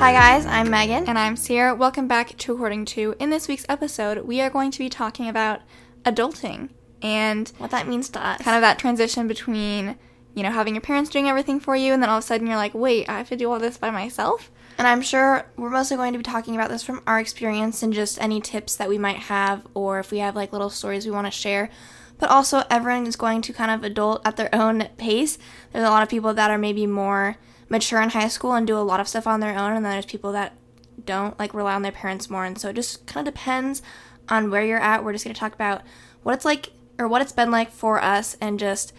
Hi guys, I'm Megan. And I'm Ciera. Welcome back to According to. In this week's episode, we are going to be talking about adulting and what that means to us. kind of that transition between, you know, having your parents doing everything for you and then all of a sudden you're like, wait, I have to do all this by myself? And I'm sure we're mostly going to be talking about this from our experience and just any tips that we might have or if we have like little stories we want to share. But also, everyone is going to kind of adult at their own pace. There's a lot of people that are maybe more mature in high school and do a lot of stuff on their own, and then there's people that don't like rely on their parents more. And so it just kind of depends on where you're at. We're just going to talk about what it's like or what it's been like for us and just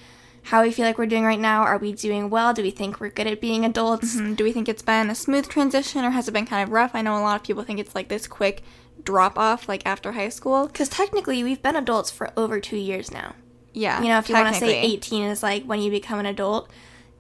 how we feel like we're doing right now. Are we doing well? Do we think we're good at being adults? Mm-hmm. Do we think it's been a smooth transition or has it been kind of rough? I know a lot of people think it's like this quick drop off like after high school. Because technically, we've been adults for over two years now. Yeah. You know, if you want to say 18 is like when you become an adult.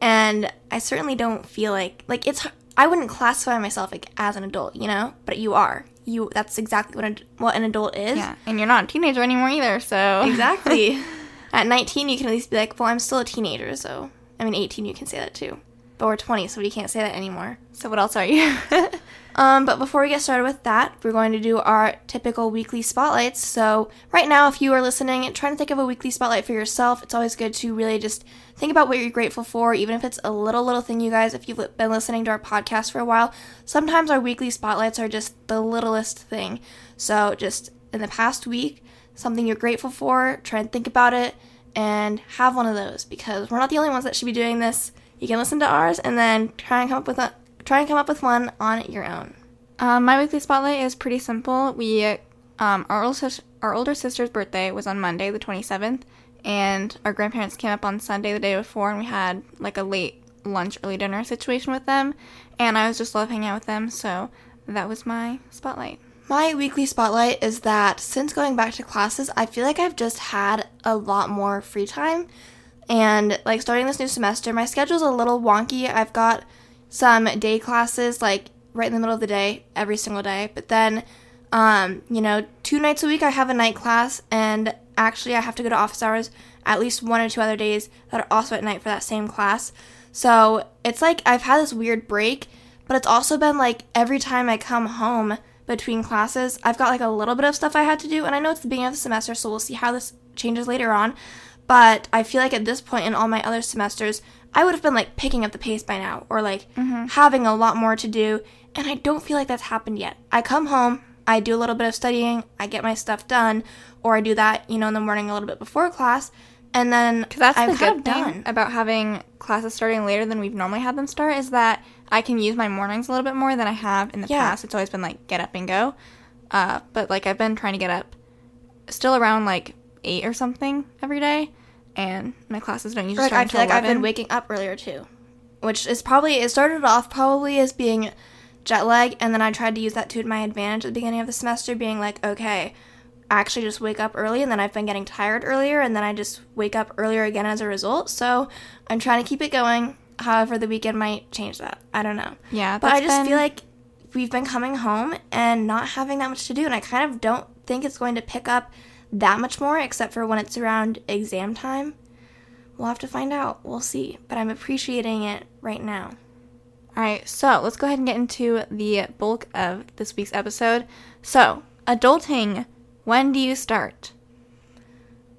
And I certainly don't feel like like it's I wouldn't classify myself like as an adult, you know, but you are. You that's exactly what what an adult is. Yeah. And you're not a teenager anymore either, so Exactly. At 19 you can at least be like, "Well, I'm still a teenager." So, I mean, 18 you can say that too. But we're 20, so we can't say that anymore. So what else are you? Um, but before we get started with that, we're going to do our typical weekly spotlights. So, right now, if you are listening, trying to think of a weekly spotlight for yourself, it's always good to really just think about what you're grateful for, even if it's a little, little thing, you guys. If you've been listening to our podcast for a while, sometimes our weekly spotlights are just the littlest thing. So, just in the past week, something you're grateful for, try and think about it and have one of those because we're not the only ones that should be doing this. You can listen to ours and then try and come up with a try and come up with one on your own. Um, my weekly spotlight is pretty simple. We, um, our older, our older sister's birthday was on Monday, the 27th, and our grandparents came up on Sunday, the day before, and we had like a late lunch, early dinner situation with them, and I was just love hanging out with them, so that was my spotlight. My weekly spotlight is that since going back to classes, I feel like I've just had a lot more free time. And like starting this new semester, my schedule's a little wonky. I've got some day classes like right in the middle of the day every single day. But then, um, you know, two nights a week I have a night class, and actually I have to go to office hours at least one or two other days that are also at night for that same class. So it's like I've had this weird break, but it's also been like every time I come home between classes, I've got like a little bit of stuff I had to do, and I know it's the beginning of the semester, so we'll see how this changes later on. But I feel like at this point in all my other semesters, I would have been like picking up the pace by now or like mm-hmm. having a lot more to do. And I don't feel like that's happened yet. I come home, I do a little bit of studying, I get my stuff done, or I do that, you know, in the morning a little bit before class. And then Cause that's I'm the good thing done. about having classes starting later than we've normally had them start is that I can use my mornings a little bit more than I have in the yeah. past. It's always been like get up and go. Uh, but like I've been trying to get up still around like eight or something every day and my classes don't usually like, start I feel like 11. I've been waking up earlier too, which is probably it started off probably as being jet lag, and then I tried to use that to my advantage at the beginning of the semester, being like, okay, I actually just wake up early, and then I've been getting tired earlier, and then I just wake up earlier again as a result. So I'm trying to keep it going. However, the weekend might change that. I don't know. Yeah, but I just been... feel like we've been coming home and not having that much to do, and I kind of don't think it's going to pick up that much more, except for when it's around exam time. We'll have to find out. We'll see. But I'm appreciating it right now. All right, so let's go ahead and get into the bulk of this week's episode. So, adulting, when do you start?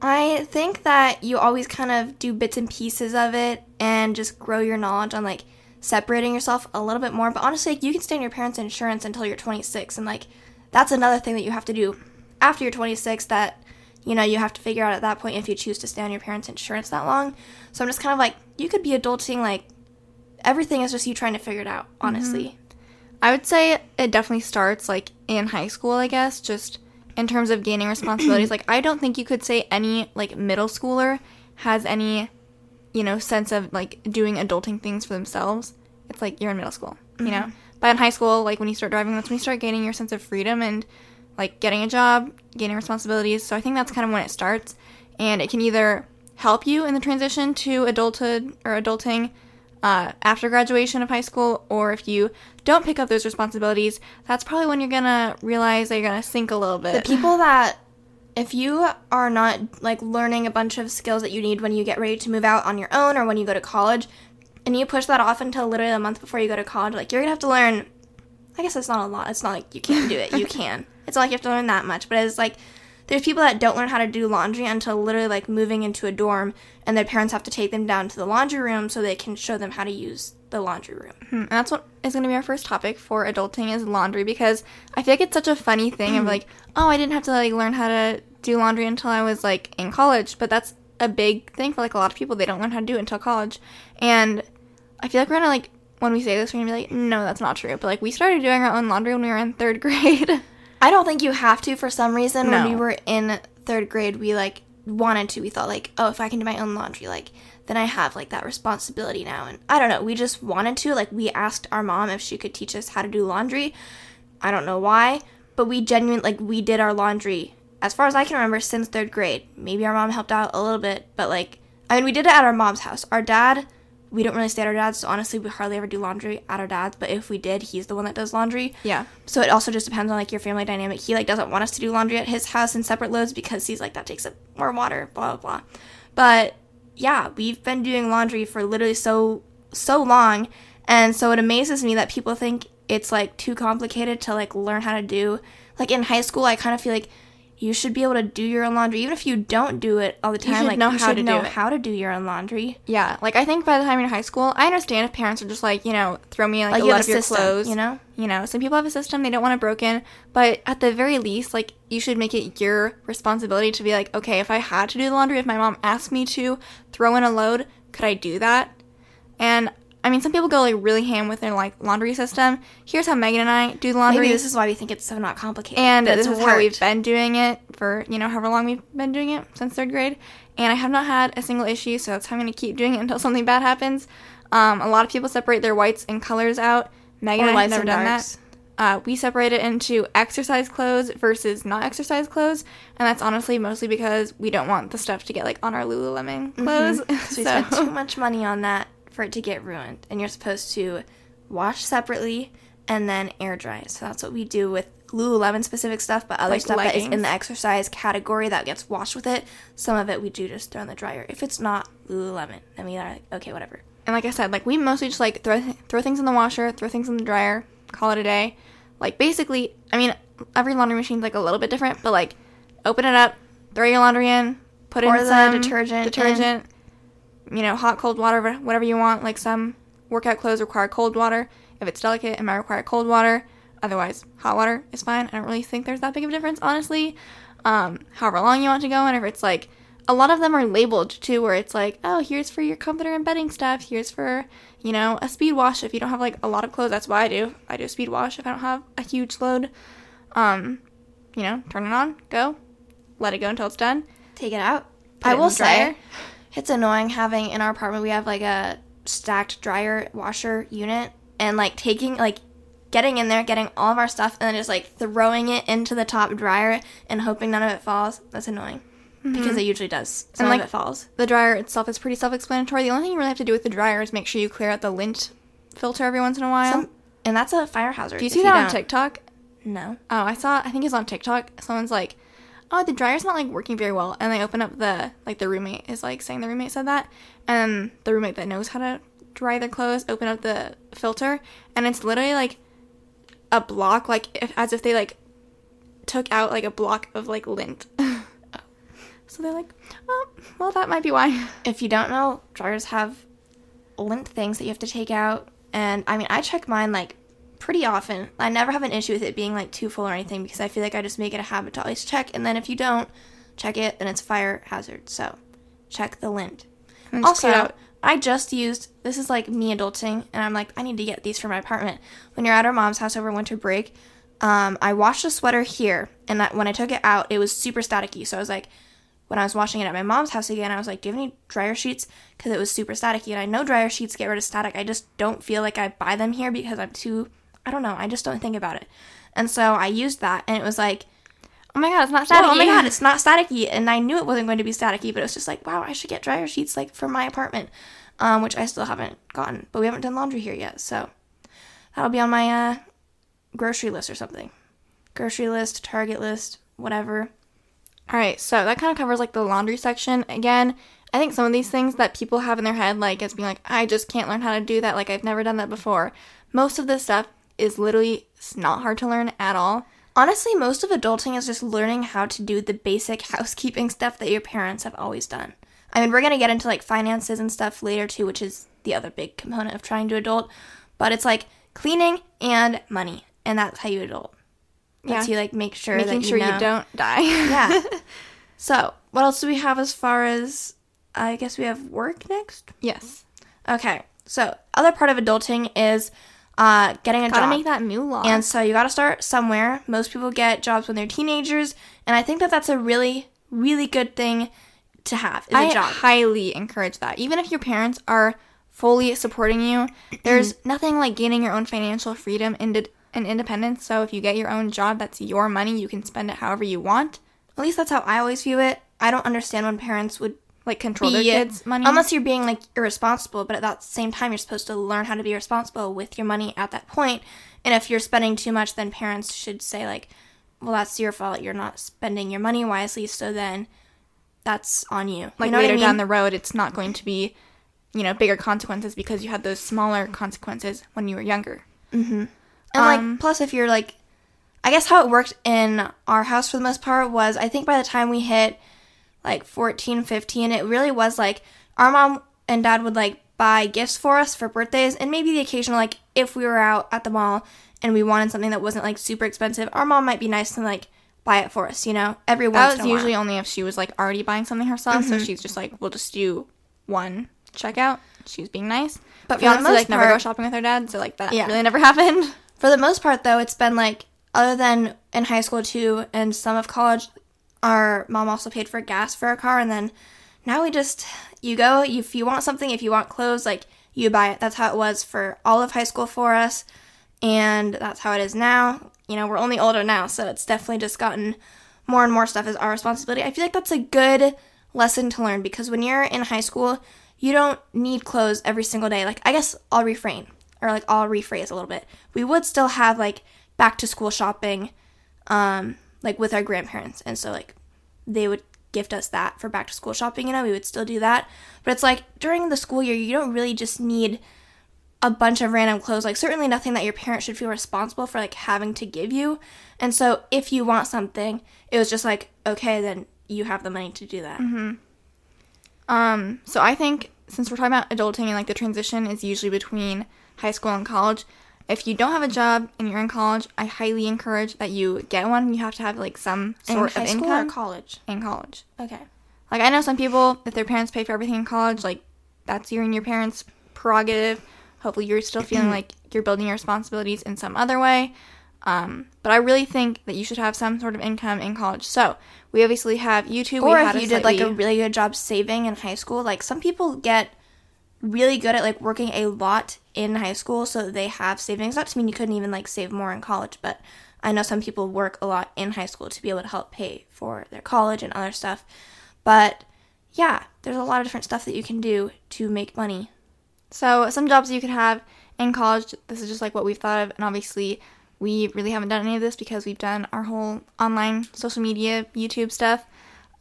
I think that you always kind of do bits and pieces of it and just grow your knowledge on like separating yourself a little bit more. But honestly, you can stay on your parents' insurance until you're 26, and like that's another thing that you have to do after you're 26 that you know you have to figure out at that point if you choose to stay on your parents' insurance that long. So I'm just kind of like you could be adulting like everything is just you trying to figure it out, mm-hmm. honestly. Mm-hmm. I would say it definitely starts like in high school, I guess, just in terms of gaining responsibilities. like I don't think you could say any like middle schooler has any you know, sense of like doing adulting things for themselves, it's like you're in middle school, you know. But in high school, like when you start driving, that's when you start gaining your sense of freedom and like getting a job, gaining responsibilities. So I think that's kind of when it starts, and it can either help you in the transition to adulthood or adulting uh, after graduation of high school, or if you don't pick up those responsibilities, that's probably when you're gonna realize that you're gonna sink a little bit. The people that, if you are not like learning a bunch of skills that you need when you get ready to move out on your own or when you go to college, and you push that off until literally a month before you go to college, like you're gonna have to learn. I guess it's not a lot. It's not like you can't do it. You can. It's not like you have to learn that much, but it's like there's people that don't learn how to do laundry until literally like moving into a dorm, and their parents have to take them down to the laundry room so they can show them how to use the laundry room. Hmm, and that's what is going to be our first topic for adulting is laundry because I feel like it's such a funny thing of mm-hmm. like, oh, I didn't have to like learn how to do laundry until I was like in college, but that's a big thing for like a lot of people. They don't learn how to do it until college. And I feel like we're going to like when we say this, we're going to be like, no, that's not true. But like we started doing our own laundry when we were in 3rd grade. I don't think you have to for some reason. When we were in third grade, we like wanted to. We thought like, oh, if I can do my own laundry, like then I have like that responsibility now. And I don't know. We just wanted to. Like we asked our mom if she could teach us how to do laundry. I don't know why, but we genuinely like we did our laundry as far as I can remember since third grade. Maybe our mom helped out a little bit, but like I mean, we did it at our mom's house. Our dad. We don't really stay at our dad's, so honestly, we hardly ever do laundry at our dad's. But if we did, he's the one that does laundry. yeah. So it also just depends on like your family dynamic. He like doesn't want us to do laundry at his house in separate loads because he's like that takes up more water, blah blah blah. But yeah, we've been doing laundry for literally so so long, and so it amazes me that people think it's like too complicated to like learn how to do. Like in high school, I kind of feel like you should be able to do your own laundry even if you don't do it all the time. should like know you how should to do know how to do your own laundry. Yeah, like I think by the time you're in high school, I understand if parents are just like, you know, throw me like, Like a you lot have of a your system, clothes. you know? You know, some people have a system, they don't want it broken, but at the very least, like you should make it your responsibility to be like, okay, if I had to do the laundry, if my mom asked me to throw in a load, could I do that? And I mean, some people go like really ham with their like laundry system. Here's how Megan and I do the laundry. Maybe this is why we think it's so not complicated. And this is how we've been doing it for, you know, however long we've been doing it since third grade. And I have not had a single issue, so that's how I'm going to keep doing it until something bad happens. Um, a lot of people separate their whites and colors out. Megan Or and I have never done darks. that. Uh, we separate it into exercise clothes versus not exercise clothes, and that's honestly mostly because we don't want the stuff to get like on our Lululemon clothes. So we spent too much money on that for it to get ruined. And you're supposed to wash separately and then air dry. So that's what we do with Lululemon specific stuff, but other Like stuff that is in the exercise category that gets washed with it, some of it we do just throw in the dryer. If it's not Lululemon, then we are like, okay, whatever. And like I said, like we mostly just like throw throw things in the washer, throw things in the dryer, call it a day. Like basically, I mean, every laundry machine's like a little bit different, but like open it up, throw your laundry in, put in the some detergent detergent, you know, hot cold water, whatever you want. Like some workout clothes require cold water. If it's delicate, it might require cold water. Otherwise, hot water is fine. I don't really think there's that big of a difference, honestly. Um, however long you want to go, and if it's like a lot of them are labeled too, where it's like, oh, here's for your comforter and bedding stuff. Here's for you know a speed wash if you don't have like a lot of clothes. That's why I do. I do a speed wash if I don't have a huge load. Um, you know, turn it on, go, let it go until it's done. Take it out. I will say, it's annoying having in our apartment we have like a stacked dryer washer unit and like taking like getting in there, getting all of our stuff, and then just like throwing it into the top dryer and hoping none of it falls. That's annoying mm-hmm. because it usually does. Some like, of it falls. The dryer itself is pretty self-explanatory. The only thing you really have to do with the dryer is make sure you clear out the lint filter every once in a while. Some, and that's a fire hazard. do you see that on. TikTok? No. Oh, I saw. I think it's on TikTok. Someone's like, "Oh, the dryer's not like working very well," and they open up the like the roommate is like saying the roommate said that, and the roommate that knows how to dry their clothes open up the filter, and it's literally like a block, like if, as if they like took out like a block of like lint. so they're like, "Oh, well, that might be why." If you don't know, dryers have lint things that you have to take out. And I mean, I check mine like pretty often. I never have an issue with it being like too full or anything because I feel like I just make it a habit to always check. And then if you don't check it, then it's fire hazard. So check the lint. Clean Also, out- I just used this is like me adulting, and I'm like, I need to get these for my apartment. When you're at our mom's house over winter break, um, I washed a sweater here, and I, when I took it out, it was super staticky. So I was like, when I was washing it at my mom's house again, I was like, "Do you have any dryer sheets?" Because it was super staticky, and I know dryer sheets get rid of static. I just don't feel like I buy them here because I'm too. I don't know. I just don't think about it. And so I used that, and it was like, Oh my god, it's not staticky. oh my god, it's not staticky. And I knew it wasn't going to be staticky, but it was just like, wow, I should get dryer sheets like for my apartment, um, which I still haven't gotten. But we haven't done laundry here yet, so that'll be on my uh, grocery list or something. Grocery list, Target list, whatever. All right, so that kind of covers like the laundry section. Again, I think some of these things that people have in their head, like as being like, I just can't learn how to do that. Like I've never done that before. Most of this stuff is literally it's not hard to learn at all. Honestly, most of adulting is just learning how to do the basic housekeeping stuff that your parents have always done. I mean, we're going to get into like finances and stuff later too, which is the other big component of trying to adult. But it's like cleaning and money, and that's how you adult. That's Yeah. you like make sure Making that sure know. you don't die. Yeah. so, what else do we have as far as? I guess we have work next. yes. Okay. So, other part of adulting is uh, getting a Gotta job. make that new law. And so you got to start somewhere. Most people get jobs when they're teenagers, and I think that that's a really, really good thing to have is a I job. I highly encourage that. Even if your parents are fully supporting you, there's nothing like gaining your own financial freedom and, and independence. So if you get your own job, that's your money. You can spend it however you want. At least that's how I always view it. I don't understand when parents would Like control be their kids' money. unless you're being like irresponsible. But at that same time, you're supposed to learn how to be responsible with your money at that point. And if you're spending too much, then parents should say like, "Well, that's your fault. You're not spending your money wisely. So then." That's on you. like you know what I later mean? down the road, it's not going to be, you know, bigger consequences because you had those smaller consequences when you were younger. Mm-hmm. And Um, like, plus, if you're like, I guess how it worked in our house for the most part was I think by the time we hit like 14, 15, it really was like our mom and dad would like buy gifts for us for birthdays and maybe the occasional, like, if we were out at the mall and we wanted something that wasn't like super expensive, our mom might be nice and like buy it for us, you know, every once That in was a while. usually only if she was like already buying something herself. So mm-hmm. she's just like, we'll just do one checkout. She's being nice. But we honestly like never go shopping with her dad, so like that Yeah. really never happened. For the most part, though, it's been like, other than in high school too, and some of college, our mom also paid for gas for our car, and then now we just, you go, if you want something, if you want clothes, like, you buy it. That's how it was for all of high school for us, and that's how it is now. You know, we're only older now, so it's definitely just gotten more and more stuff is our responsibility. I feel like that's a good lesson to learn because when you're in high school, you don't need clothes every single day. Like, I guess I'll refrain or like I'll rephrase a little bit. We would still have like back to school shopping, um, like with our grandparents, and so like they would gift us that for back to school shopping. You know, we would still do that. But it's like during the school year, you don't really just need a bunch of random clothes. Like certainly nothing that your parents should feel responsible for like having to give you. And so if you want something, it was just like okay, then you have the money to do that. Mhm. Um, so I think since we're talking about adulting and like the transition is usually between high school and college, if you don't have a job and you're in college, I highly encourage that you get one. You have to have like some In sort high of school income or college. in college. Okay. Like I know some people if their parents pay for everything in college, like that's your and your parents' prerogative. Hopefully you're still feeling like you're building your responsibilities in some other way. Um, but I really think that you should have some sort of income in college. So we obviously have YouTube. we Or if you did like a really good job saving in high school, like some people get really good at like working a lot in high school so they have savings. Not to mean you couldn't even like save more in college, but I know some people work a lot in high school to be able to help pay for their college and other stuff. But yeah, there's a lot of different stuff that you can do to make money. So some jobs you could have in college. This is just like what we've thought of, and obviously we really haven't done any of this because we've done our whole online social media YouTube stuff.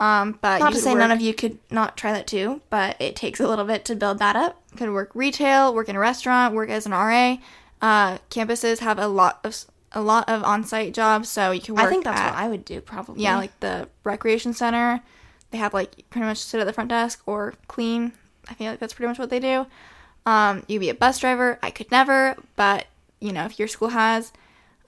Um, but Not you to say none of you could not try that too, but it takes a little bit to build that up. could work retail, work in a restaurant, work as an RA. Uh, campuses have a lot of a lot of on-site jobs, so you can work. I think that's at, what I would do probably. yeah, like the recreation center. They have like pretty much sit at the front desk or clean. I feel like that's pretty much what they do. Um, you be a bus driver. I could never, but you know, if your school has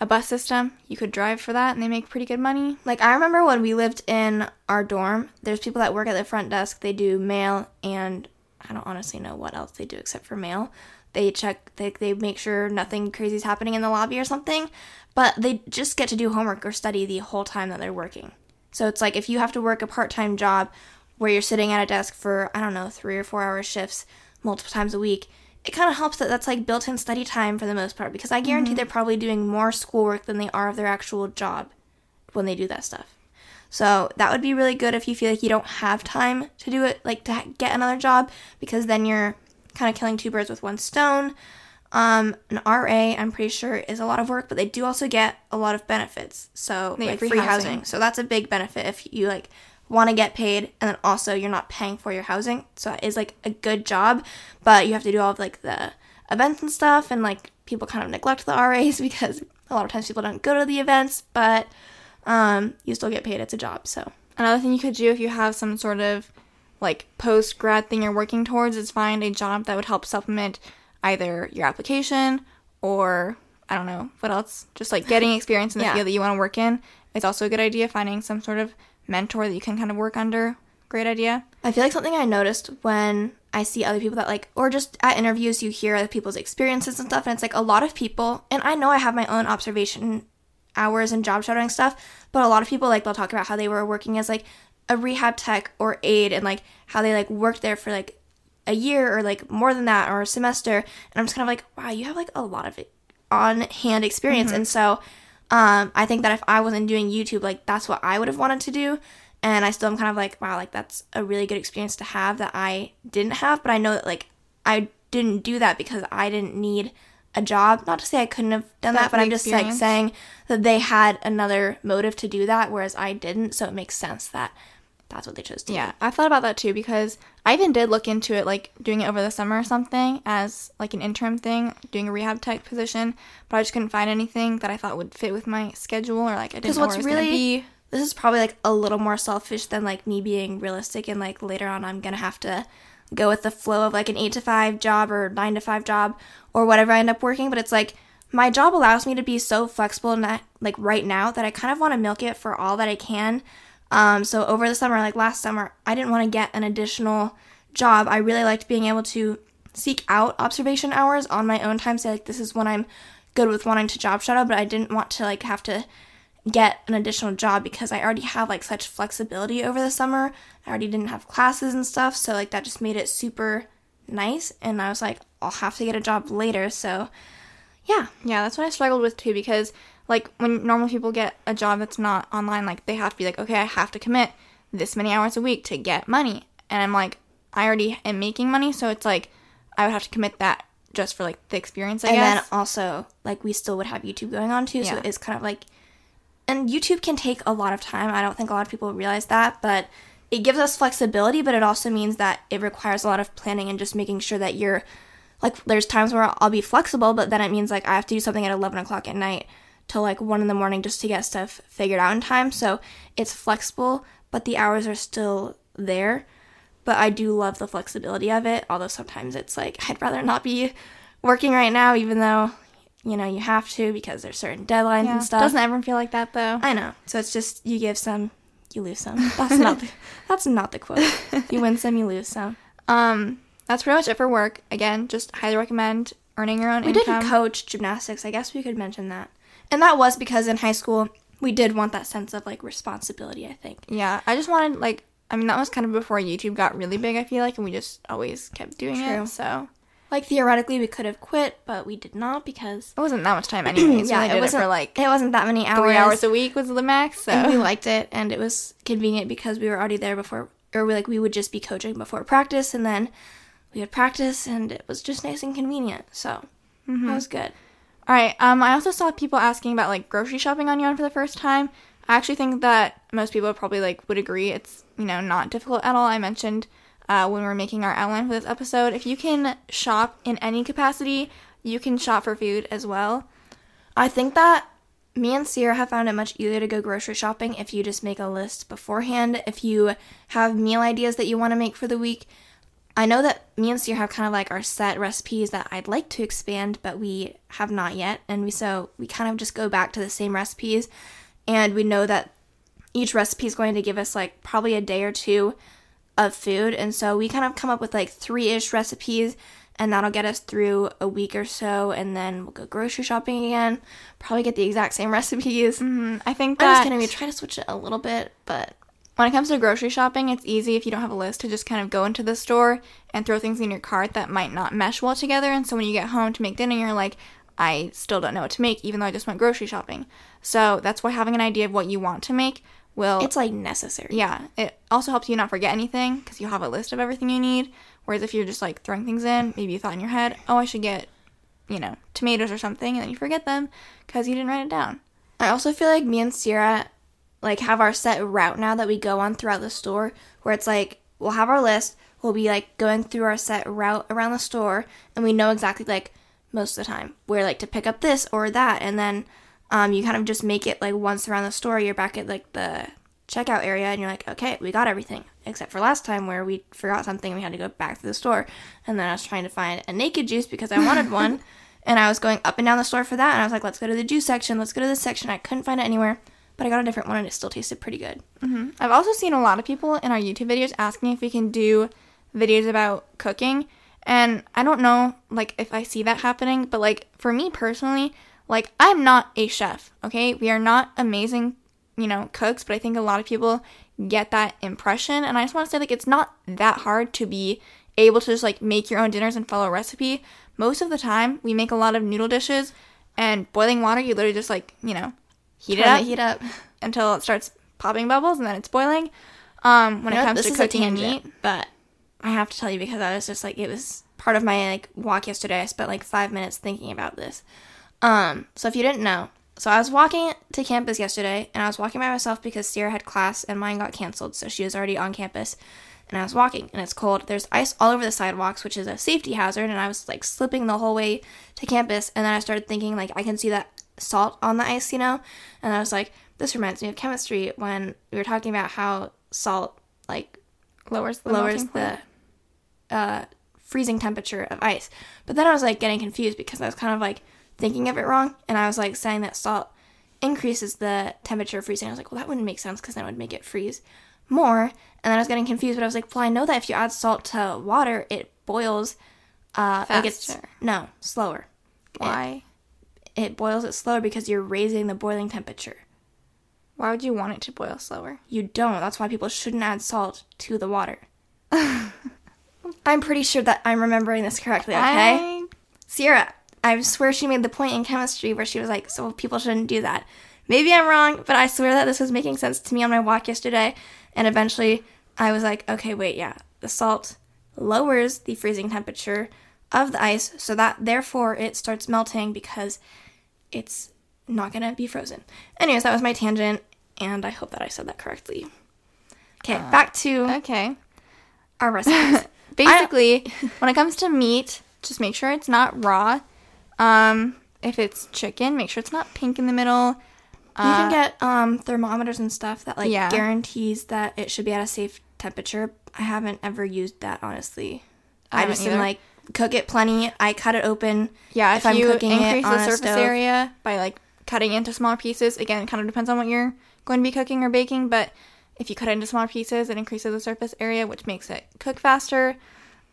a bus system, you could drive for that, and they make pretty good money. Like I remember when we lived in our dorm, there's people that work at the front desk. They do mail and I don't honestly know what else they do except for mail. They check they they make sure nothing crazy is happening in the lobby or something, but they just get to do homework or study the whole time that they're working. So it's like if you have to work a part time job where you're sitting at a desk for, I don't know, three or four hour shifts multiple times a week, it kind of helps that that's like built in study time for the most part because I guarantee Mm-hmm. they're probably doing more schoolwork than they are of their actual job when they do that stuff. So that would be really good if you feel like you don't have time to do it, like to ha- get another job, because then you're kind of killing two birds with one stone. Um, an RA, I'm pretty sure, is a lot of work, but they do also get a lot of benefits. So They like free free, housing. housing. So that's a big benefit if you like want to get paid, and then also you're not paying for your housing. So it is like a good job, but you have to do all of like the events and stuff, and like people kind of neglect the RAs because a lot of times people don't go to the events, but um, you still get paid. It's a job, so Another thing you could do if you have some sort of like post grad thing you're working towards is find a job that would help supplement either your application or I don't know what else. Just like getting experience in the Yeah. field that you want to work in. It's also a good idea finding some sort of mentor that you can kind of work under. Great idea. I feel like something I noticed when I see other people that like, or just at interviews, you hear other people's experiences and stuff, and it's like a lot of people, and I know I have my own observation hours and job shadowing stuff, but a lot of people like they'll talk about how they were working as like a rehab tech or aide, and like how they like worked there for like a year or like more than that or a semester, and I'm just kind of like, wow, you have like a lot of on hand experience, mm-hmm. and so um, I think that if I wasn't doing YouTube, like that's what I would have wanted to do. And I still am kind of like, wow, like that's a really good experience to have that I didn't have. But I know that like I didn't do that because I didn't need a job. Not to say I couldn't have done that, but I'm just like saying that they had another motive to do that, whereas I didn't. So it makes sense that that's what they chose to Yeah, I thought about that too because I even did look into it, like doing it over the summer or something as like an interim thing, doing a rehab type position. But I just couldn't find anything that I thought would fit with my schedule or like I didn't Because know what's where really be. this is probably like a little more selfish than like me being realistic and like later on I'm gonna have to go with the flow of like an eight to five job or nine to five job or whatever I end up working. But it's like my job allows me to be so flexible and that like right now that I kind of want to milk it for all that I can. Um, so over the summer, like last summer, I didn't want to get an additional job. I really liked being able to seek out observation hours on my own time. Say like this is when I'm good with wanting to job shadow, but I didn't want to like have to get an additional job because I already have like such flexibility over the summer. I already didn't have classes and stuff, so like that just made it super nice. And I was like, I'll have to get a job later, so yeah. Yeah, that's what I struggled with too because like when normal people get a job that's not online, like they have to be like, okay, I have to commit this many hours a week to get money, and I'm like, I already am making money, so it's like I would have to commit that just for like the experience, I and guess. then also like we still would have YouTube going on too, so it's kind of like and YouTube can take a lot of time. I don't think a lot of people realize that, but it gives us flexibility, but it also means that it requires a lot of planning and just making sure that you're like there's times where I'll be flexible, but then it means like I have to do something at eleven o'clock at night till like one in the morning just to get stuff figured out in time. So it's flexible, but the hours are still there. But I do love the flexibility of it, although sometimes it's like I'd rather not be working right now, even though you know you have to because there's certain deadlines yeah. and stuff. Doesn't everyone feel like that though? I know. So it's just you give some, you lose some. That's not the, that's not the quote. You win some, you lose some. Um, that's pretty much it for work. Again, just highly recommend earning your own We income. didn't coach gymnastics. I guess we could mention that. And that was because in high school we did want that sense of like responsibility, I think. Yeah, I just wanted like I mean that was kind of before YouTube got really big. I feel like, and we just always kept doing True. it. So Like theoretically we could have quit, but we did not because it wasn't that much time anyways. yeah, it it wasn't for like it wasn't that many hours. three hours a week was the max. So and we liked it and it was convenient because we were already there before or we like we would just be coaching before practice and then we would practice and it was just nice and convenient. So mm-hmm. that was good. All right. Um, I also saw people asking about like grocery shopping on Yawn for the first time. I actually think that most people probably like would agree it's you know not difficult at all. I mentioned uh, when we are making our outline for this episode, if you can shop in any capacity, you can shop for food as well. I think that me and Ciera have found it much easier to go grocery shopping if you just make a list beforehand. If you have meal ideas that you want to make for the week, I know that me and Ciera have kind of like our set recipes that I'd like to expand, but we have not yet. And we so we kind of just go back to the same recipes, and we know that each recipe is going to give us like probably a day or two of food, and so we kind of come up with like three ish recipes, and that'll get us through a week or so, and then we'll go grocery shopping again. Probably get the exact same recipes. Mm, I think I'm just gonna be try to switch it a little bit, but when it comes to grocery shopping, it's easy if you don't have a list to just kind of go into the store and throw things in your cart that might not mesh well together. And so when you get home to make dinner, you're like, I still don't know what to make, even though I just went grocery shopping. So that's why having an idea of what you want to make will. it's like necessary. yeah, it also helps you not forget anything because you have a list of everything you need. Whereas if you're just like throwing things in, maybe you thought in your head, oh, I should get, you know, tomatoes or something, and then you forget them because you didn't write it down. I also feel like me and Ciera like have our set route now that we go on throughout the store where it's like we'll have our list, we'll be like going through our set route around the store and we know exactly like most of the time where like to pick up this or that and then um, you kind of just make it like once around the store you're back at like the checkout area and you're like okay we got everything except for last time where we forgot something and we had to go back to the store. And then i was trying to find a naked juice because i wanted one and i was going up and down the store for that and i was like let's go to the juice section let's go to this section i couldn't find it anywhere but i got a different one and it still tasted pretty good mm-hmm. I've also seen a lot of people in our YouTube videos asking if we can do videos about cooking. And I don't know like if I see that happening, but like for me personally, like I'm not a chef, okay? We are not amazing, you know, cooks, but I think a lot of people get that impression and I just want to say like it's not that hard to be able to just like make your own dinners and follow a recipe. Most of the time, we make a lot of noodle dishes and boiling water, you literally just like, you know, heat it up heat up until it starts popping bubbles and then it's boiling. Um, when You it comes to cooking and meat, but I have to tell you because I was just like it was part of my like walk yesterday. I spent like five minutes thinking about this. Um, so if you didn't know, so I was walking to campus yesterday, and I was walking by myself because Ciera had class and mine got canceled, so she was already on campus. And I was walking, and it's cold. There's ice all over the sidewalks, which is a safety hazard. And I was like slipping the whole way to campus, and then I started thinking like I can see that salt on the ice, you know. And I was like, this reminds me of chemistry when we were talking about how salt like lowers the lowers the uh, freezing temperature of ice. But then I was like getting confused because I was kind of like thinking of it wrong, and I was like saying that salt increases the temperature of freezing. I was like, well, that wouldn't make sense because then it would make it freeze more. And then I was getting confused, but I was like, well, I know that if you add salt to water, it boils. Uh, like it's Faster. no slower. Why? It boils it slower because you're raising the boiling temperature. Why would you want it to boil slower? You don't. That's why people shouldn't add salt to the water. I'm pretty sure that I'm remembering this correctly, okay? I- Ciera, I swear she made the point in chemistry where she was like, so people shouldn't do that. Maybe I'm wrong, but I swear that this was making sense to me on my walk yesterday. And eventually I was like, okay, wait, yeah. The salt lowers the freezing temperature of the ice, so that therefore it starts melting because it's not gonna be frozen. Anyways, that was my tangent, and I hope that I said that correctly. Okay, back to okay. our recipes. Basically, when it comes to meat, just make sure it's not raw. Um, if it's chicken, make sure it's not pink in the middle. You can get um, thermometers and stuff that like Yeah. guarantees that it should be at a safe temperature. I haven't ever used that honestly. I, haven't just am either. like cook it plenty. I cut it open. Yeah, if, if I'm you cooking increase it on the a surface stove. area by like cutting into smaller pieces, again, it kind of depends on what you're going to be cooking or baking, but if you cut it into smaller pieces, it increases the surface area, which makes it cook faster.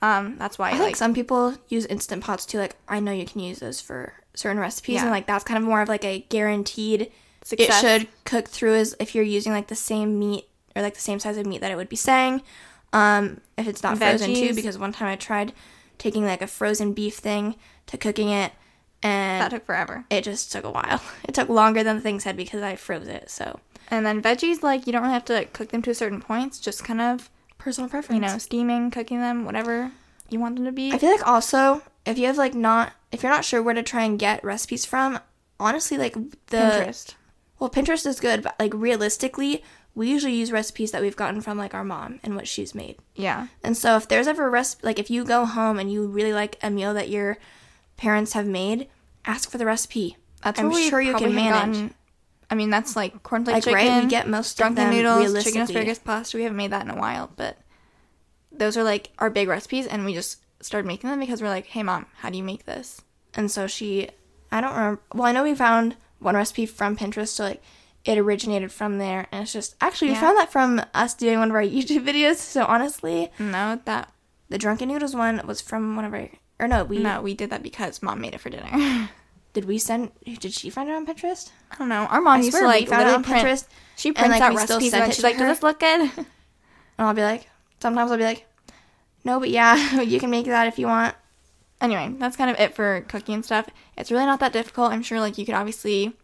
Um, that's why I I like some people use instant pots too. Like I know you can use those for certain recipes, Yeah. and like that's kind of more of like a guaranteed. Success. It should cook through as if you're using like the same meat or like the same size of meat that it would be saying. Um, if it's not frozen too, because one time I tried taking like a frozen beef thing to cooking it, and that took forever. it just took a while. It took longer than the thing said because I froze it. So And then veggies, like you don't really have to like, cook them to a certain points, just kind of personal preference. you know steaming, cooking them, whatever you want them to be. I feel like also if you have like not if you're not sure where to try and get recipes from, honestly, like the Pinterest. Well, Pinterest is good, but like realistically, we usually use recipes that we've gotten from like our mom and what she's made. Yeah. And so if there's ever a recipe, like if you go home and you really like a meal that your parents have made, ask for the recipe. That's I'm what we sure you can manage. gotten- I mean, that's like cornflake Like chicken. right, we get most of drunken them noodles, chicken asparagus pasta. We haven't made that in a while, but those are like our big recipes, and we just started making them because we're like, hey mom, how do you make this? And so she, I don't remember. Well, I know we found one recipe from Pinterest, so like it originated from there. And it's just actually we Yeah. found that from us doing one of our YouTube videos. So honestly, No, that the drunken noodles one was from one of our Or no, we No, we did that because mom made it for dinner. did we send? Did she find it on Pinterest? I don't know. Our mom I used to like found it on print. Pinterest. She prints like, out recipes and she's like, "Does this look good?" And I'll be like, sometimes I'll be like, no, but yeah, you can make that if you want. anyway, that's kind of it for cooking and stuff. It's really not that difficult. I'm sure like you could obviously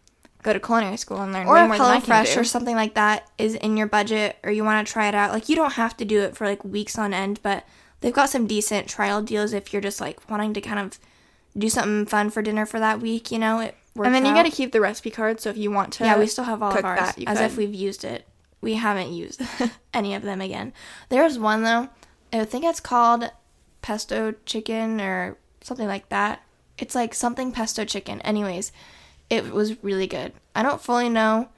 go to culinary school and learn Or way more than I can HelloFresh do. or something like that is in your budget, or you want to try it out. Like you don't have to do it for like weeks on end, but they've got some decent trial deals if you're just like wanting to kind of do something fun for dinner for that week. You know, it works and then you got to keep the recipe card. So if you want to, Yeah, we still have all of ours that, as could. if we've used it. We haven't used any of them again. There's one though. I think it's called pesto chicken or something like that. It's like something pesto chicken. Anyways, it was really good. I don't fully know.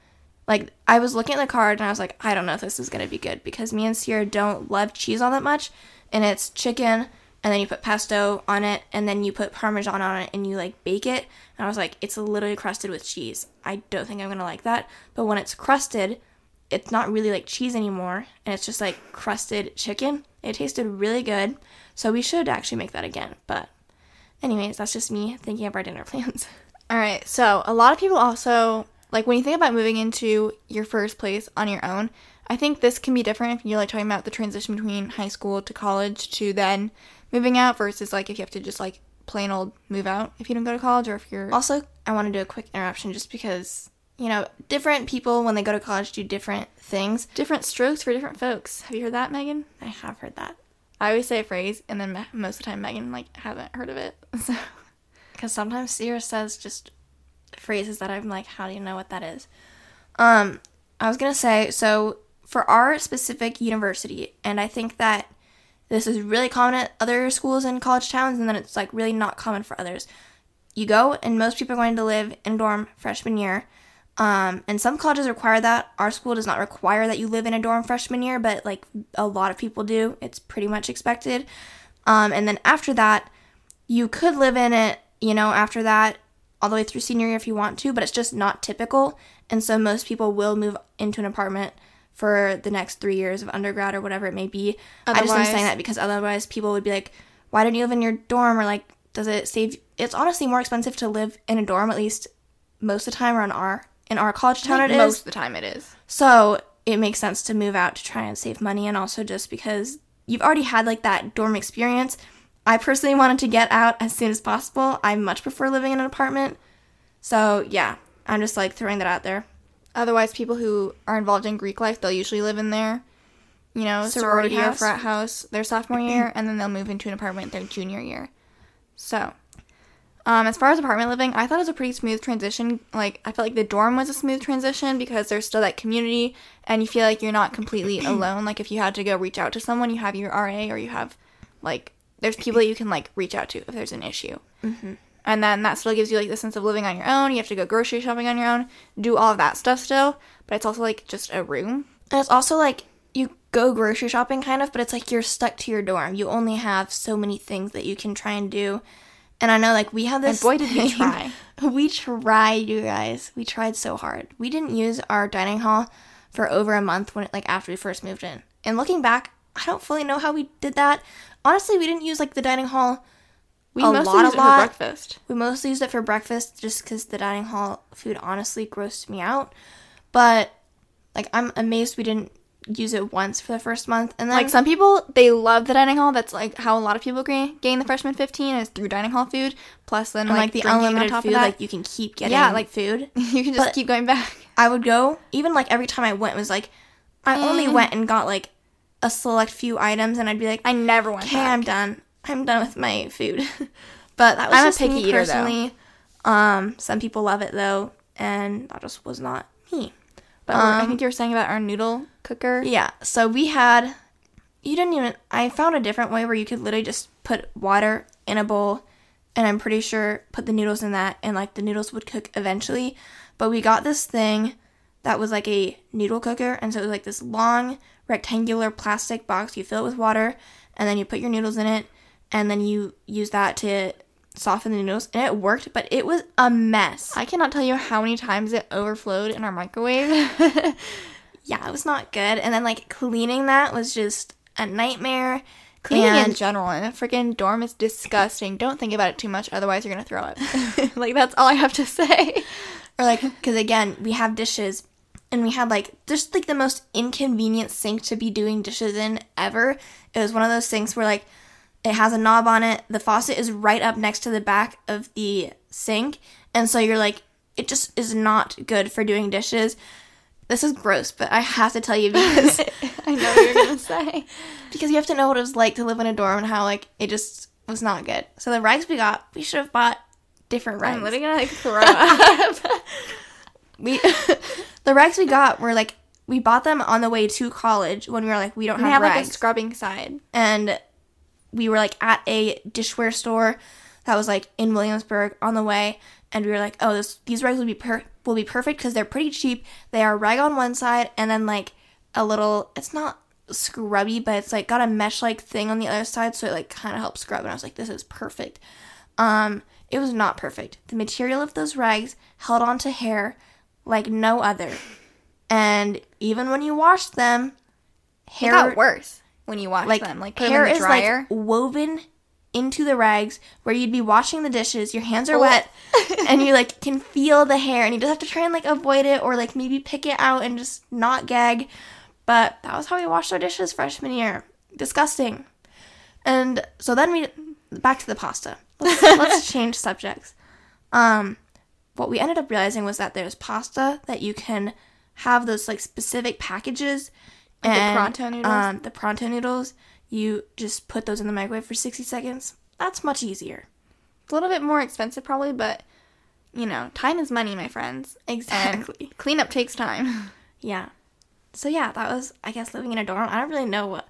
Like I was looking at the card and I was like, I don't know if this is gonna be good because me and Ciera don't love cheese all that much, and it's chicken and then you put pesto on it and then you put parmesan on it and you like bake it. And I was like, it's literally crusted with cheese. I don't think I'm gonna like that. But when it's crusted, it's not really like cheese anymore and it's just like crusted chicken. It tasted really good. So we should actually make that again. But anyways, that's just me thinking of our dinner plans. All right. So a lot of people also like when you think about moving into your first place on your own. I think this can be different if you're like talking about the transition between high school to college to then moving out versus like if you have to just like plain old move out if you don't go to college or if you're Also, I want to do a quick interruption just because, you know, different people when they go to college do different things. different strokes for different folks. Have you heard that, Megan? I have heard that. I always say a phrase and then most of the time Megan like hasn't heard of it. So Because sometimes Ciera says just phrases that I'm like, how do you know what that is? Um, I was gonna say, so for our specific university, and I think that this is really common at other schools and college towns, and then it's like really not common for others. You go, and most people are going to live in dorm freshman year. Um, and some colleges require that. Our school does not require that you live in a dorm freshman year, but like a lot of people do. It's pretty much expected. Um, and then after that, you could live in it, you know, after that, all the way through senior year if you want to, but it's just not typical. And so most people will move into an apartment for the next three years of undergrad or whatever it may be. I just am saying that because otherwise people would be like, why don't you live in your dorm? Or like, does it save? It's honestly more expensive to live in a dorm, at least most of the time, or in our in our college town it is. most of the time it is. So it makes sense to move out to try and save money, and also just because you've already had like that dorm experience. I personally wanted to get out as soon as possible. I much prefer living in an apartment. So yeah, I'm just like throwing that out there. Otherwise, people who are involved in Greek life, they'll usually live in their, you know, Sorority sorority, or house. frat house their sophomore year, and then they'll move into an apartment their junior year. So, um, as far as apartment living, I thought it was a pretty smooth transition. Like, I felt like the dorm was a smooth transition because there's still that community, and you feel like you're not completely alone. Like, if you had to go reach out to someone, you have your RA, or you have, like, there's people that you can, like, reach out to if there's an issue. Mm-hmm. And then that still gives you like the sense of living on your own. You have to go grocery shopping on your own, do all of that stuff still, but it's also like just a room. And it's also like you go grocery shopping kind of, but it's like you're stuck to your dorm. You only have so many things that you can try and do. And I know like we had this boy, did we try. we tried, you guys. We tried so hard. We didn't use our dining hall for over a month when it like after we first moved in. And looking back, I don't fully know how we did that. Honestly, we didn't use like the dining hall We A mostly lot, use a it lot. for breakfast. we mostly used it for breakfast just because the dining hall food honestly grossed me out. But like I'm amazed we didn't use it once for the first month. And then Like some people, they love the dining hall. That's like how a lot of people gain, gain the freshman 15 is through dining hall food. Plus then and like, like the unlimited top food, of that. like you can keep getting Yeah, like- food. you can just but- keep going back. I would go even like every time I went was like I only Mm. went and got like a select few items and I'd be like I never went okay, back. I'm done. I'm done with my food. but that was I'm a picky eater, though. personally. Um, some people love it though, and that just was not me. But I Um, think you were saying about our noodle cooker. Yeah, so we had. You didn't even. I found a different way where you could literally just put water in a bowl, and I'm pretty sure put the noodles in that, and like the noodles would cook eventually. But we got this thing that was like a noodle cooker, and so it was like this long rectangular plastic box. You fill it with water, and then you put your noodles in it, and then you use that to soften the noodles, and it worked. But it was a mess. I cannot tell you how many times it overflowed in our microwave. yeah, it was not good. And then like cleaning that was just a nightmare. Cleaning in general in a freaking dorm is disgusting. Don't think about it too much, otherwise you're gonna throw up. like that's all I have to say. Or like, because again, we have dishes, and we had like just like the most inconvenient sink to be doing dishes in ever. It was one of those sinks where like it has a knob on it. The faucet is right up next to the back of the sink, and so you're like, it just is not good for doing dishes. This is gross, but I have to tell you because I know what you're gonna say. because you have to know what it was like to live in a dorm and how like it just was not good. So the rags we got, we should have bought different rags. I'm literally gonna like throw up. We the rags we got were like we bought them on the way to college when we were like we don't they have, have like a scrubbing side. and we were like at a dishware store that was like in Williamsburg on the way. And we were like oh this these rags will be per- will be perfect because they're pretty cheap. They are rag on one side and then like a little it's not scrubby but it's like got a mesh like thing on the other side so it like kind of helps scrub. And I was like this is perfect. Um it was not perfect. The material of those rags held on to hair like no other and even when you washed them It hair got worse when you wash like them. Like put hair is the dryer. like woven into the rags where you'd be washing the dishes your hands are Oh. wet and you like can feel the hair and you just have to try and like avoid it or like maybe pick it out and just not gag but that was how we washed our dishes freshman year disgusting and so then we back to the pasta let's, let's change subjects um what we ended up realizing was that there's pasta that you can have those like specific packages Like the pronto noodles? um, the pronto noodles you just put those in the microwave for 60 seconds that's much easier It's a little bit more expensive probably, but you know, time is money, my friends. Exactly. And cleanup takes time. yeah so yeah that was i guess living in a dorm i don't really know what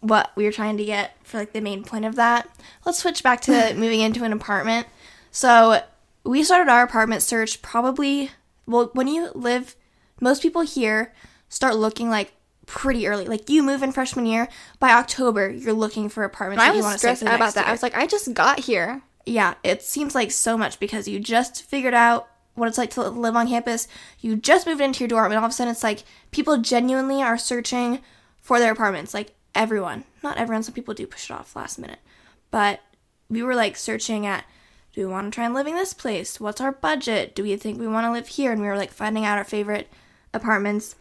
what we were trying to get for like the main point of that let's switch back to moving into an apartment so we started our apartment search probably well when you live most people here start looking like pretty early like you move in freshman year by october you're looking for apartments I was want to stay stressed out about that. I was like, I just got here. yeah, it seems like so much because you just figured out what it's like to live on campus. You just moved into your dorm, and all of a sudden it's like people genuinely are searching for their apartments. Like everyone, not everyone. Some people do push it off last minute, but we were like searching at. Do we want to try and live in this place? What's our budget? Do we think we want to live here? And we were like finding out our favorite apartments.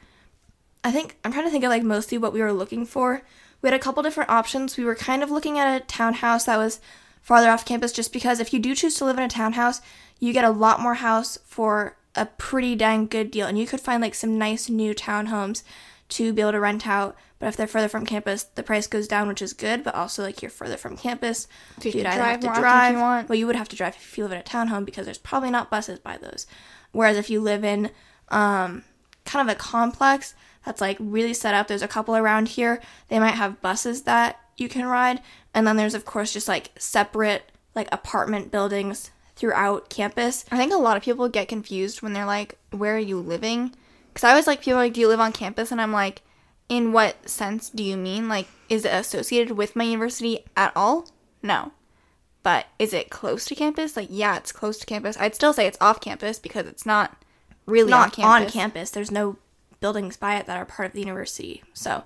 I think I'm trying to think of like mostly what we were looking for. We had a couple different options. We were kind of looking at a townhouse that was farther off campus just because if you do choose to live in a townhouse, you get a lot more house for a pretty dang good deal. And you could find like some nice new townhomes to be able to rent out. But if they're further from campus, the price goes down, which is good. But also, like you're further from campus, So you you'd can either drive more often if you want. Well, you would have to drive if you live in a townhome because there's probably not buses by those. Whereas if you live in um, kind of a complex that's like really set up, there's a couple around here. They might have buses that you can ride, and then there's of course just like separate like apartment buildings throughout campus. I think a lot of people get confused when they're like, "Where are you living?" Because I was like, people like, "Do you live on campus?" And I'm like, "In what sense do you mean? Like, is it associated with my university at all? No. But is it close to campus? Like, yeah, it's close to campus. I'd still say it's off campus because it's not really on not campus. on campus. There's no buildings by it that are part of the university. So,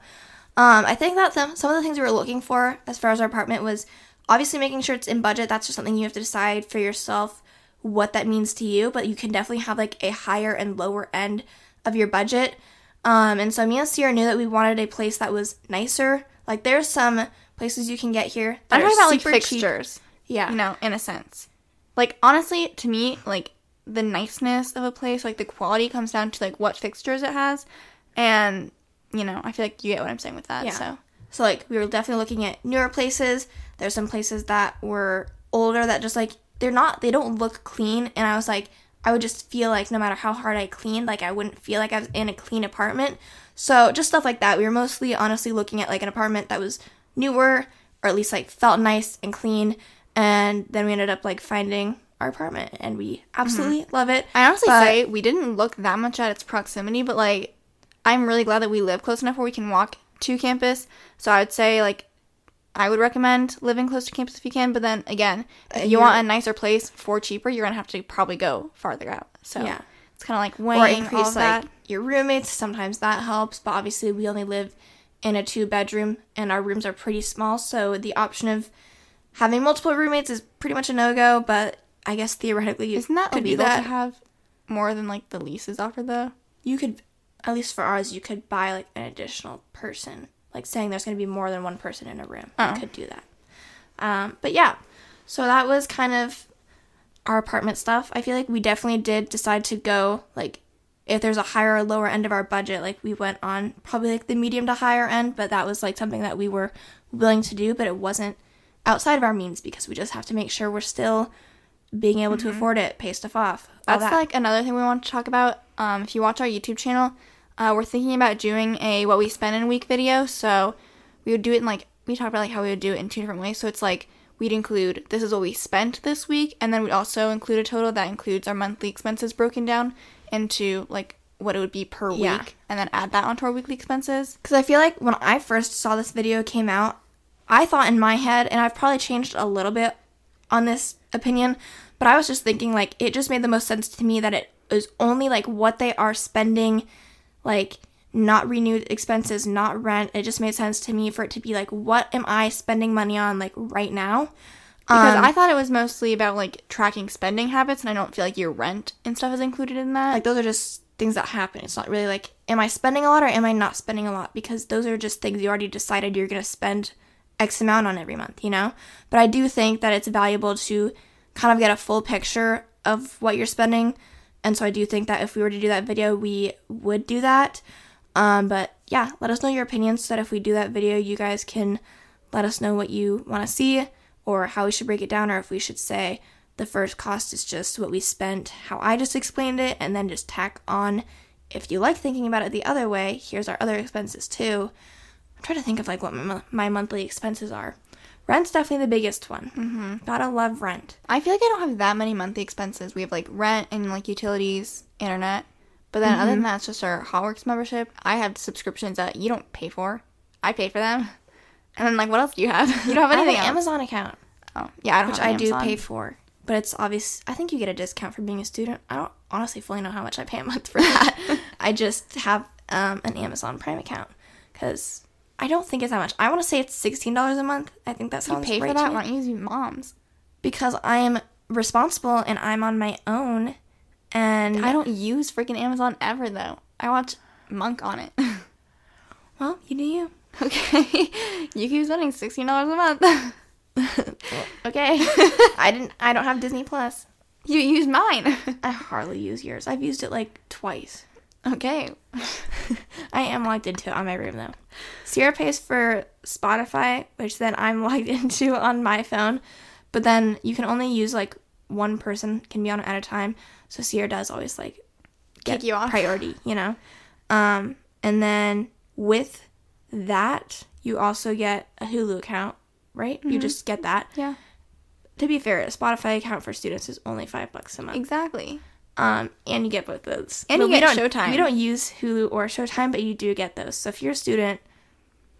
um, I think that some, some of the things we were looking for as far as our apartment was obviously making sure it's in budget. That's just something you have to decide for yourself what that means to you. But you can definitely have like a higher and lower end of your budget. Um, and so me and Ciera knew that we wanted a place that was nicer. Like there's some places you can get here. That I'm are about like super cheap. fixtures. Yeah. you know, in a sense. Like honestly, to me, like the niceness of a place, like the quality comes down to like what fixtures it has, and you know, I feel like you get what I'm saying with that. Yeah. So So like we were definitely looking at newer places. There's some places that were older that just like they're not they don't look clean and I was like I would just feel like no matter how hard I cleaned, like I wouldn't feel like I was in a clean apartment. So just stuff like that. We were mostly honestly looking at like an apartment that was newer or at least like felt nice and clean and then we ended up like finding our apartment and we absolutely mm-hmm. love it. I honestly But- say we didn't look that much at its proximity, but like I'm really glad that we live close enough where we can walk to campus. So I would say like I would recommend living close to campus if you can, but then again, if uh, you want a nicer place for cheaper, you're gonna have to probably go farther out. So Yeah. it's kind of like or weighing all increase of that. like your roommates. Sometimes that helps, but obviously we only live in a two bedroom, and our rooms are pretty small. So the option of having multiple roommates is pretty much a no go. But I guess theoretically, you Isn't that could illegal that. to have more than like the leases offer though? you could, at least for ours, you could buy like an additional person, like saying there's going to be more than one person in a room. Oh. You could do that. Um, but yeah, so that was kind of our apartment stuff. I feel like we definitely did decide to go like if there's a higher or lower end of our budget, like we went on probably like the medium to higher end, but that was like something that we were willing to do, but it wasn't outside of our means because we just have to make sure we're still being able to afford it, pay stuff off. That's that. like another thing we want to talk about. Um, if you watch our YouTube channel, uh, we're thinking about doing a what we spend in a week video. So we would do it in like we talked about like how we would do it in two different ways. So it's like we'd include this is what we spent this week, and then we'd also include a total that includes our monthly expenses broken down into like what it would be per Yeah. week, and then add that onto our weekly expenses. Because I feel like when I first saw this video came out, I thought in my head, and I've probably changed a little bit on this opinion, but I was just thinking like it just made the most sense to me that it is only like what they are spending, like not renewed expenses, not rent. It just made sense to me for it to be like, what am I spending money on like right now? Because Um, I thought it was mostly about like tracking spending habits, and I don't feel like your rent and stuff is included in that. like those are just things that happen. It's not really like, am I spending a lot or am I not spending a lot? Because those are just things you already decided you're going to spend X amount on every month, you know? But I do think that it's valuable to kind of get a full picture of what you're spending. And so I do think that if we were to do that video, we would do that. Um, but yeah, let us know your opinions so that if we do that video, you guys can let us know what you want to see or how we should break it down or if we should say the first cost is just what we spent, how I just explained it, and then just tack on. If you like thinking about it the other way, here's our other expenses too. I'm trying to think of like what my, my monthly expenses are. Rent's definitely the biggest one. Mm-hmm. Gotta love rent. I feel like I don't have that many monthly expenses. We have like rent and like utilities, internet. But then other than that, it's just our HOTWORX membership. I have subscriptions that you don't pay for. I pay for them. And then like, what else do you have? You don't have I have anything an else. Amazon account, Oh, yeah, I don't which have I do Amazon. pay for, but it's obvious. I think you get a discount for being a student. I don't honestly fully know how much I pay a month for that. I just have um, an Amazon Prime account because I don't think it's that much. I want to say it's sixteen dollars a month. I think that sounds. You pay for that? Why don't you use mom's? because I am responsible and I'm on my own. And I don't use freaking Amazon ever though. I watch Monk on it. well, you do you. okay, you keep spending sixteen dollars a month. Okay. I didn't. I don't have Disney Plus. you use mine. I hardly use yours. I've used it like twice. Okay. I am logged into it on my room though. Ciera pays for Spotify, which then I'm logged into on my phone. But then you can only use like one person can be on it at a time. So Ciera does always like Kick you off. priority, you know. Um, and then with that, you also get a Hulu account, right? You just get that. Yeah. To be fair, a Spotify account for students is only five bucks a month. Exactly. Um, and you get both those. And you we get don't- Showtime. We don't use Hulu or Showtime, but you do get those. So if you're a student,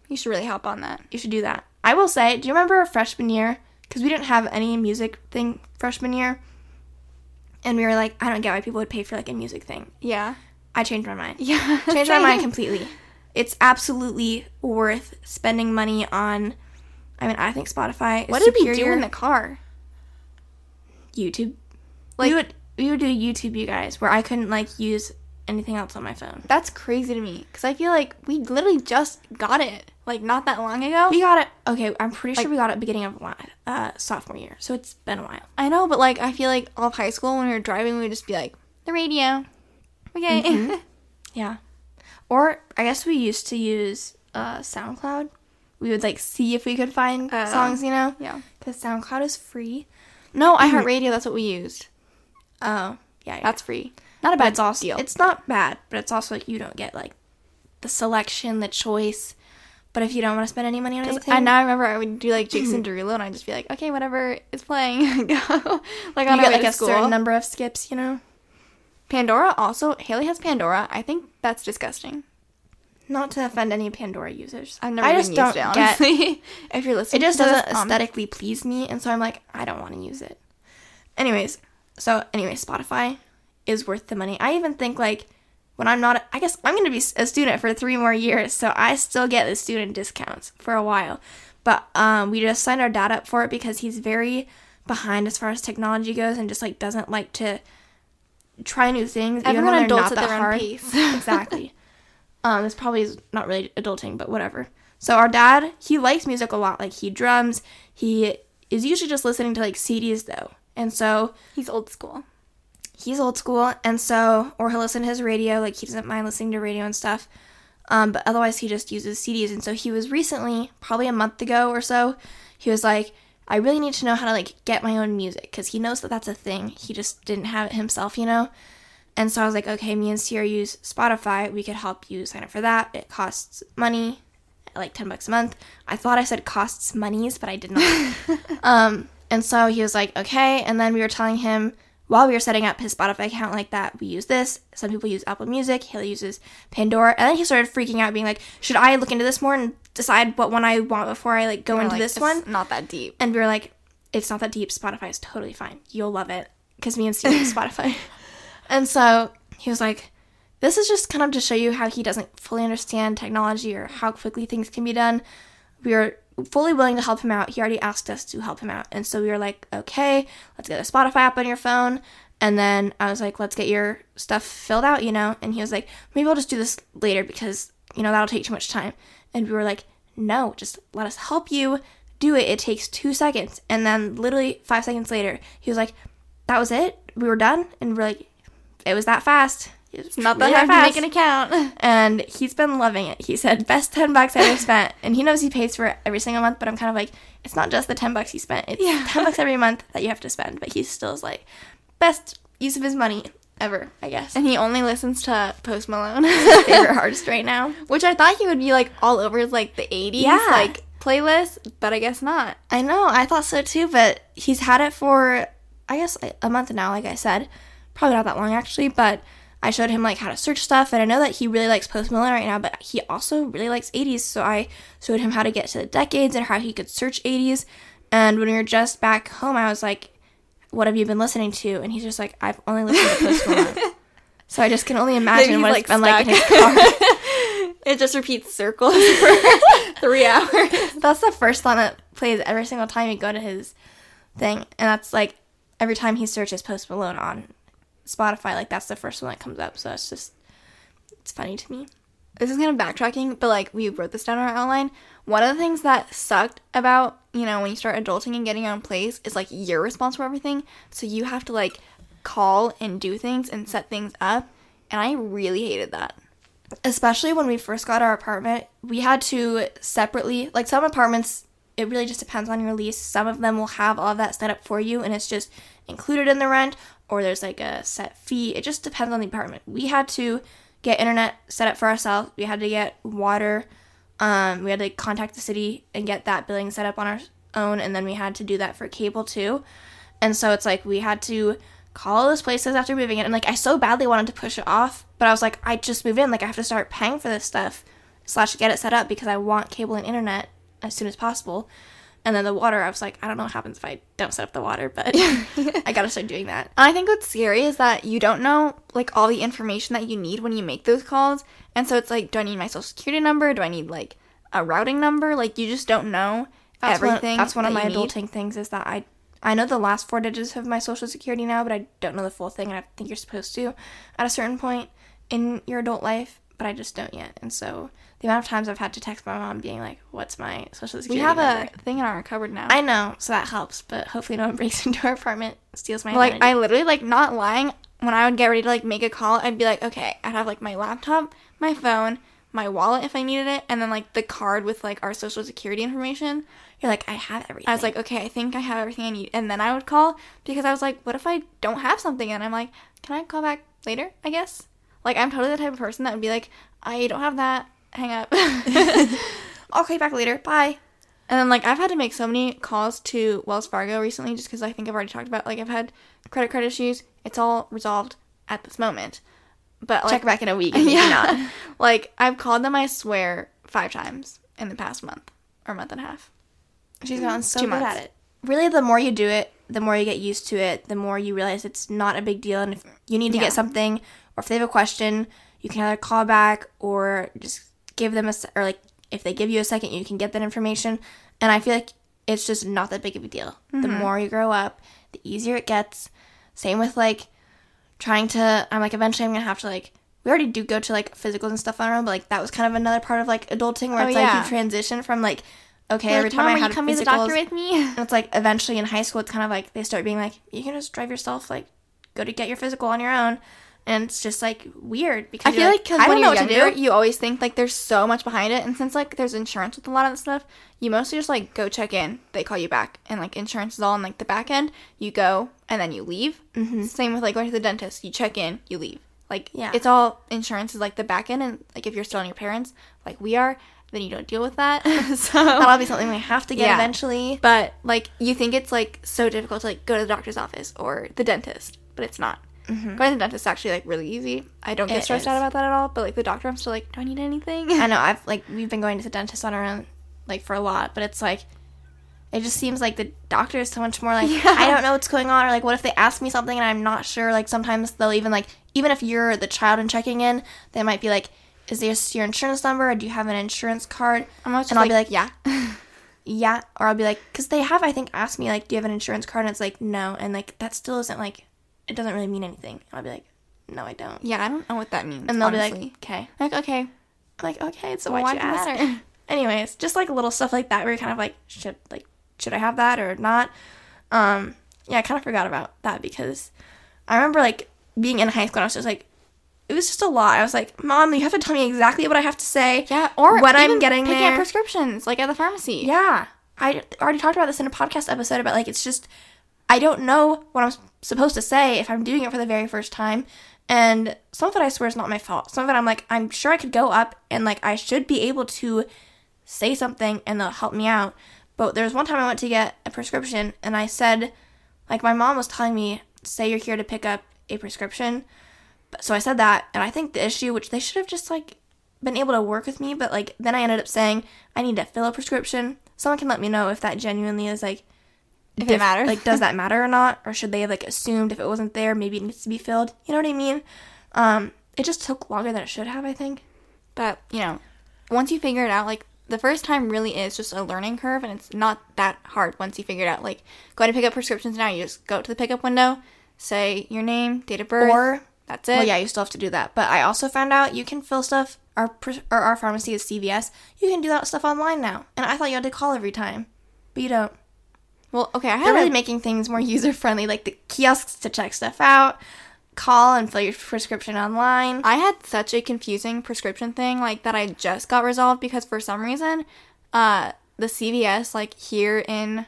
You should really help on that. you should do that. I will say, do you remember freshman year? Because we didn't have any music thing freshman year. And we were like, I don't get why people would pay for like a music thing. Yeah. I changed my mind. Yeah. Changed my mind completely. It's absolutely worth spending money on. I mean, I think Spotify is What did we do in the car? YouTube. Like- we would we would do YouTube, you guys, where I couldn't like use anything else on my phone. That's crazy to me because I feel like we literally just got it like not that long ago. We got it. Okay, I'm pretty sure we got it beginning of uh, sophomore year, so it's been a while. I know, but like I feel like all of high school when we were driving, we would just be like the radio. Okay. Mm-hmm. Yeah. Or I guess we used to use uh, SoundCloud. We would like see if we could find Uh, songs, you know, yeah. because SoundCloud is free. No, iHeartRadio. That's what we used. Oh, yeah, yeah. That's free. Not a but bad it's also deal. it's not bad, but it's also like you don't get like the selection, the choice. But if you don't want to spend any money on anything, and now I remember I would do like Jason Derulo, and I'd just be like, okay, whatever is playing, go. like on you get like a school. certain number of skips, you know. Pandora also. Haley has Pandora. I think that's disgusting. Not to offend any Pandora users, I've never I just used don't it. get Honestly, if you're listening, it just doesn't um, aesthetically please me and so i'm like i don't want to use it anyways so anyway spotify is worth the money i even think like when I'm not, I guess I'm going to be a student for three more years, so I still get the student discounts for a while. But um, we just signed our dad up for it because he's very behind as far as technology goes and just like doesn't like to try new things. Everyone even adults not at that their own pace. exactly. Um, this probably is not really adulting, but whatever. So our dad, he likes music a lot. Like he drums. He is usually just listening to like CDs though, and so He's old school. he's old school, and so or he'll listen to his radio. Like he doesn't mind listening to radio and stuff. Um, but otherwise, he just uses CDs. And so he was recently, probably a month ago or so, he was like, I really need to know how to like get my own music because he knows that that's a thing. He just didn't have it himself, you know. And so I was like, okay, me and Ciera use Spotify. We could help you sign up for that. It costs money, like 10 bucks a month. I thought I said costs monies, but I did not. um, and so he was like, okay. And then we were telling him while we were setting up his Spotify account like that, we use this. Some people use Apple Music. He uses Pandora. And then he started freaking out, being like, should I look into this more and decide what one I want before I like go We're into like, this "It's one? Not that deep. And we were like, it's not that deep. Spotify is totally fine. You'll love it. Because me and Steve use Spotify. And so he was like, this is just kind of to show you how he doesn't fully understand technology or how quickly things can be done. We are fully willing to help him out. He already asked us to help him out. And so we were like, okay, let's get a Spotify app on your phone. And then I was like, let's get your stuff filled out, you know? And he was like, maybe I'll just do this later because, you know, that'll take too much time. And we were like, no, just let us help you do it. It takes two seconds. And then literally five seconds later, he was like, that was it. We were done. And we're like, it was that fast. It was Not that really hard to make an account. And he's been loving it. He said, best 10 bucks I ever spent. And he knows he pays for it every single month, but I'm kind of like, it's not just the 10 bucks he spent. It's Yeah. 10 bucks every month that you have to spend. But he still is like, best use of his money ever, I guess. and he only listens to Post Malone. his Favorite artist right now. Which I thought he would be like all over like the 80s Yeah. like playlist, but I guess not. I know, I thought so too, but he's had it for, I guess, a month now, like I said. Probably not that long, actually, but I showed him, like, how to search stuff, and I know that he really likes Post Malone right now, but he also really likes 80s, so I showed him how to get to the decades and how he could search 80s, and when we were just back home, I was like, what have you been listening to? And he's just like, I've only listened to Post Malone. so I just can only imagine what like, it's been like in his car. It just repeats circles for three hours. That's the first song that plays every single time you go to his thing, and that's like every time he searches Post Malone on Spotify, like that's the first one that comes up. So that's just it's funny to me. this is kind of backtracking, but like we wrote this down in our outline. One of the things that sucked about, you know, when you start adulting and getting your own place is like you're responsible for everything. So you have to like call and do things and set things up. And I really hated that. Especially when we first got our apartment, we had to separately like some apartments. It really just depends on your lease. Some of them will have all of that set up for you, and it's just included in the rent, or there's like a set fee. It just depends on the apartment. We had to get internet set up for ourselves. We had to get water. Um, we had to contact the city and get that billing set up on our own, and then we had to do that for cable too. And so it's like we had to call all those places after moving in, and like I so badly wanted to push it off, but I was like, I just moved in, like I have to start paying for this stuff slash get it set up because I want cable and internet as soon as possible. And then the water, I was like, I don't know what happens if I don't set up the water, but I gotta start doing that. I think what's scary is that you don't know like all the information that you need when you make those calls. And so it's like, do I need my social security number? Do I need like a routing number? Like you just don't know That's everything. One, that's one of my you need. adulting things is that I I know the last four digits of my social security now, but I don't know the full thing, and I think you're supposed to at a certain point in your adult life, but I just don't yet. And so the amount of times I've had to text my mom being like, "What's my social security?" We have number?" a thing in our cupboard now. I know, so that helps, but hopefully no one breaks into our apartment, steals my like I literally like not lying. When I would get ready to like make a call, I'd be like, okay, I'd have like my laptop, my phone, my wallet if I needed it, and then like the card with like our social security information. You're like, I have everything. I was like, okay, I think I have everything I need, and then I would call because I was like, what if I don't have something? And I'm like, can I call back later? I guess. Like I'm totally the type of person that would be like, I don't have that. Hang up. I'll call you back later. Bye. And then like I've had to make so many calls to Wells Fargo recently just because I think I've already talked about like I've had credit card issues. It's all resolved at this moment. But like Check back in a week. Yeah, not. like I've called them I swear five times in the past month or month and a half. She's gotten so Two good months. at it. really the more you do it, the more you get used to it, the more you realize it's not a big deal. And if you need to Yeah. get something, or if they have a question, you can either call back or just give them a or like if they give you a second, you can get that information. And I feel like it's just not that big of a deal. The mm-hmm. more you grow up, the easier it gets. Same with like trying to. I'm like eventually I'm gonna have to like. We already do go to like physicals and stuff on our own, but like that was kind of another part of like adulting where Oh, it's yeah. like you transition from like okay Like, every time Mom, I had you come to the doctor with me? and it's like eventually in high school, it's kind of like they start being like, you can just drive yourself, like go to get your physical on your own, and it's just like weird because I feel like because I when don't know you're what to younger, do. you always think like there's so much behind it, and since like there's insurance with a lot of the stuff, you mostly just like go check in. They call you back, and like insurance is all on like the back end. You go and then you leave. Mm-hmm. Same with like going to the dentist. You check in, you leave. Like Yeah. it's all insurance is like the back end, and like if you're still on your parents, like we are, then you don't deal with that. so That'll be something we have to get Yeah. eventually. But like you think it's like so difficult to like go to the doctor's office or the dentist, but it's not. Going to the dentist is actually like really easy. I don't get It stressed is. out about that at all. But like the doctor, I'm still like, do I need anything? I know I've like we've been going to the dentist on our own like for a lot, but it's like it just seems like the doctor is so much more like I don't know what's going on or like what if they ask me something and I'm not sure. Like sometimes they'll even like even if you're the child and checking in, they might be like, "Is this your insurance number? Or do you have an insurance card?" And I'll be like, yeah. yeah or i'll be like because they have i think asked me like do you have an insurance card and it's like no and like that still isn't like it doesn't really mean anything and i'll be like no i don't yeah, I don't know what that means. and they'll honestly. be like okay like, okay, i'm like okay so well, why'd why'd you it ask matter? anyways just like little stuff like that where you're kind of like should like should i have that or not um yeah i kind of forgot about that because i remember like being in high school and i was just like it was just a lot i was like mom you have to tell me exactly what i have to say Yeah, or when i'm getting picking there up prescriptions like at the pharmacy. Yeah. I already talked about this in a podcast episode about like it's just I don't know what I'm supposed to say if I'm doing it for the very first time. And some of it I swear is not my fault. Some of it I'm like I'm sure I could go up and like I should be able to say something and they'll help me out. But there was one time I went to get a prescription and I said like my mom was telling me say you're here to pick up a prescription. So I said that and I think the issue which they should have just like been able to work with me, but like then I ended up saying I need to fill a prescription. Someone can let me know if that genuinely is like If it matters. Like does that matter or not? Or should they have like assumed if it wasn't there, maybe it needs to be filled? You know what I mean? Um, it just took longer than it should have, I think. But, you know, once you figure it out, like, the first time really is just a learning curve, and it's not that hard once you figure it out. Like, going to pick up prescriptions now, you just go to the pickup window, say your name, date of birth, Or that's it. well, yeah, you still have to do that. But I also found out you can fill stuff. Our pres- or our pharmacy is CVS. You can do that stuff online now, and I thought you had to call every time, but you don't. Well, okay, I had really a, making things more user friendly, like the kiosks to check stuff out, call and fill your prescription online. I had such a confusing prescription thing, like, that I just got resolved because for some reason, uh, the CVS, like, here in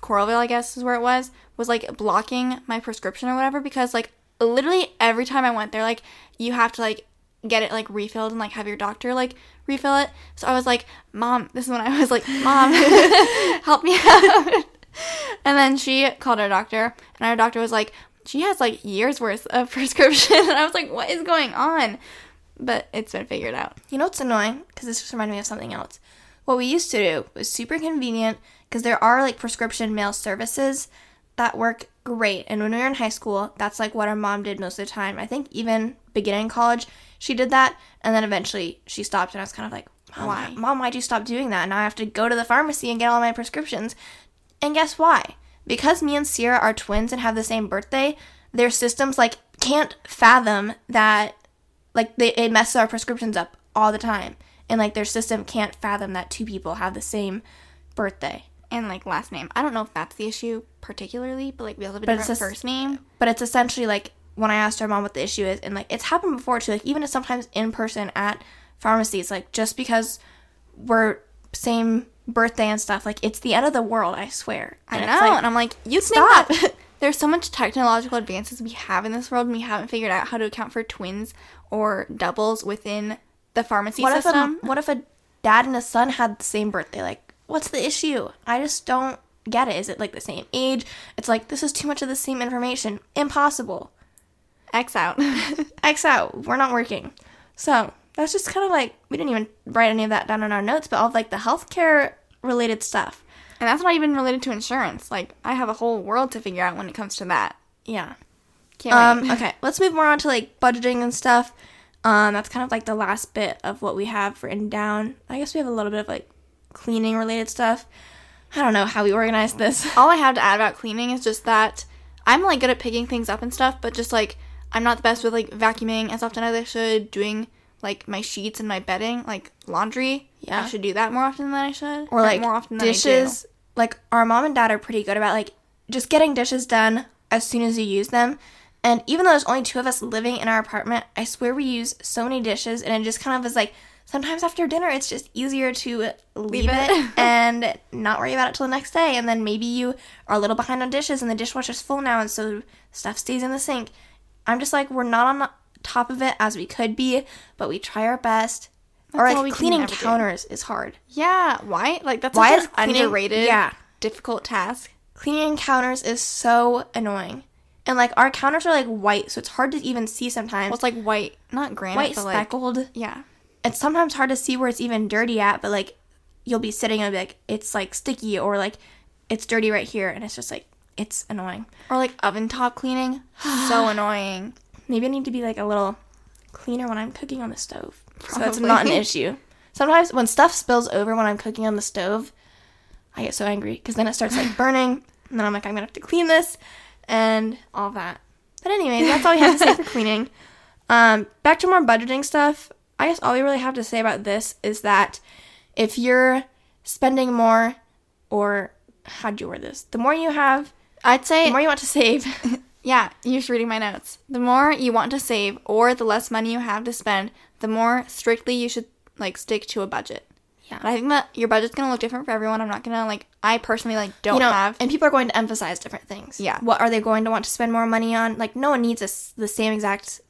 Coralville, I guess is where it was, was like blocking my prescription or whatever because like literally every time I went there, like you have to like get it like refilled and like have your doctor like refill it. So I was like, Mom, this is when I was like, Mom, help me out. and then she called her doctor, and our doctor was like, she has like years worth of prescription. And I was like, what is going on? But it's been figured out. You know what's annoying? Because this just reminded me of something else. What we used to do was super convenient because there are like prescription mail services that work great. And when we were in high school, that's like what our mom did most of the time. I think even beginning college, she did that. And then eventually she stopped, and I was kind of like, Why? Mom, why'd you stop doing that? Now I have to go to the pharmacy and get all my prescriptions. And guess why? Because me and Ciera are twins and have the same birthday, their systems like can't fathom that like they it messes our prescriptions up all the time. And like their system can't fathom that two people have the same birthday. And like last name. I don't know if that's the issue particularly, but like we all have a But it's different just- first name. But it's essentially like when I asked our mom what the issue is, and like it's happened before too, like even if sometimes in person at pharmacies, like just because we're same birthday and stuff, like it's the end of the world, I swear. I know, like, and I'm like, you stop. there's so much technological advances we have in this world, and we haven't figured out how to account for twins or doubles within the pharmacy what if a, system. what if a dad and a son had the same birthday? Like, what's the issue? I just don't get it. Is it like the same age? It's like this is too much of the same information. Impossible. X out. X out. We're not working. So that's just kind of like we didn't even write any of that down in our notes, but all of like the healthcare related stuff. And that's not even related to insurance. Like I have a whole world to figure out when it comes to that. Yeah. Can't Um, okay, let's move more on to like budgeting and stuff. Um, that's kind of like the last bit of what we have written down. I guess we have a little bit of like cleaning related stuff. I don't know how we organize this. All I have to add about cleaning is just that I'm like good at picking things up and stuff, but just like I'm not the best with like vacuuming as often as I should, doing like my sheets and my bedding, like laundry. Yeah. I should do that more often than I should. or uh, like more often dishes. Like our mom and dad are pretty good about like just getting dishes done as soon as you use them. And even though there's only two of us living in our apartment, I swear we use so many dishes, and it just kind of is like sometimes after dinner it's just easier to leave, it. it, and not worry about it till the next day. And then maybe you are a little behind on dishes, and the dishwasher's full now, and so stuff stays in the sink. I'm just like we're not on top of it as we could be, but we try our best. or all like cleaning counters is hard. Yeah, why? Like that's Why is cleaning- underrated, yeah. difficult task. cleaning counters is so annoying. And like our counters are like white, so it's hard to even see sometimes. Well, it's like white, not granite, white but like speckled. yeah. It's sometimes hard to see where it's even dirty at, but like you'll be sitting and be like, it's like sticky or like it's dirty right here, and it's just like it's annoying. Or like oven top cleaning, so annoying. Maybe I need to be like a little cleaner when I'm cooking on the stove, so that's not an issue. Sometimes when stuff spills over when I'm cooking on the stove, I get so angry because then it starts like burning, and then I'm like, I'm gonna have to clean this and all that. But anyway, that's all we have to say for cleaning. Um, back to more budgeting stuff. I guess all we really have to say about this is that if you're spending more, or how'd you word this? The more you have, I'd say the more you want to save. Yeah, you're just reading my notes. The more you want to save or the less money you have to spend, the more strictly you should like stick to a budget. Yeah. And I think that your budget's gonna look different for everyone. I'm not gonna like I personally like don't you know, have and people are going to emphasize different things. Yeah. What are they going to want to spend more money on? Like, no one needs a the same exact.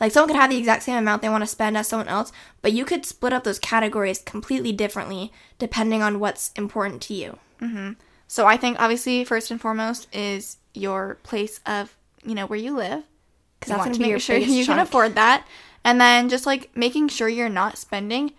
Like, someone could have the exact same amount they want to spend as someone else, but you could split up those categories completely differently depending on what's important to you. Mm-hmm. So I think obviously first and foremost is your place of you know where you live because that's want gonna to be make your sure you can afford that, and then just like making sure you're not spending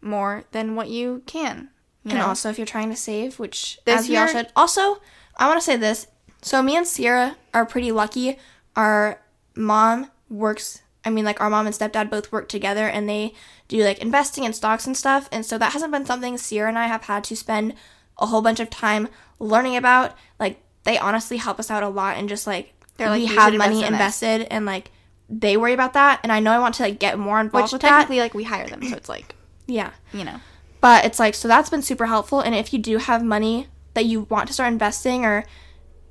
more than what you can. You And know, also, if you're trying to save, which This as we all should. Also, I want to say this. So me and Ciera are pretty lucky. Our mom works. I mean, like our mom and stepdad both work together, and they do like investing in stocks and stuff. And so that hasn't been something Ciera and I have had to spend a whole bunch of time learning about. Like they honestly help us out a lot, and just like They're like, we have money invest in this." invested, and like they worry about that. And I know I want to like get more involved which with that. technically like we hire them, so it's like Yeah. you know. But it's like, so that's been super helpful. And if you do have money that you want to start investing, or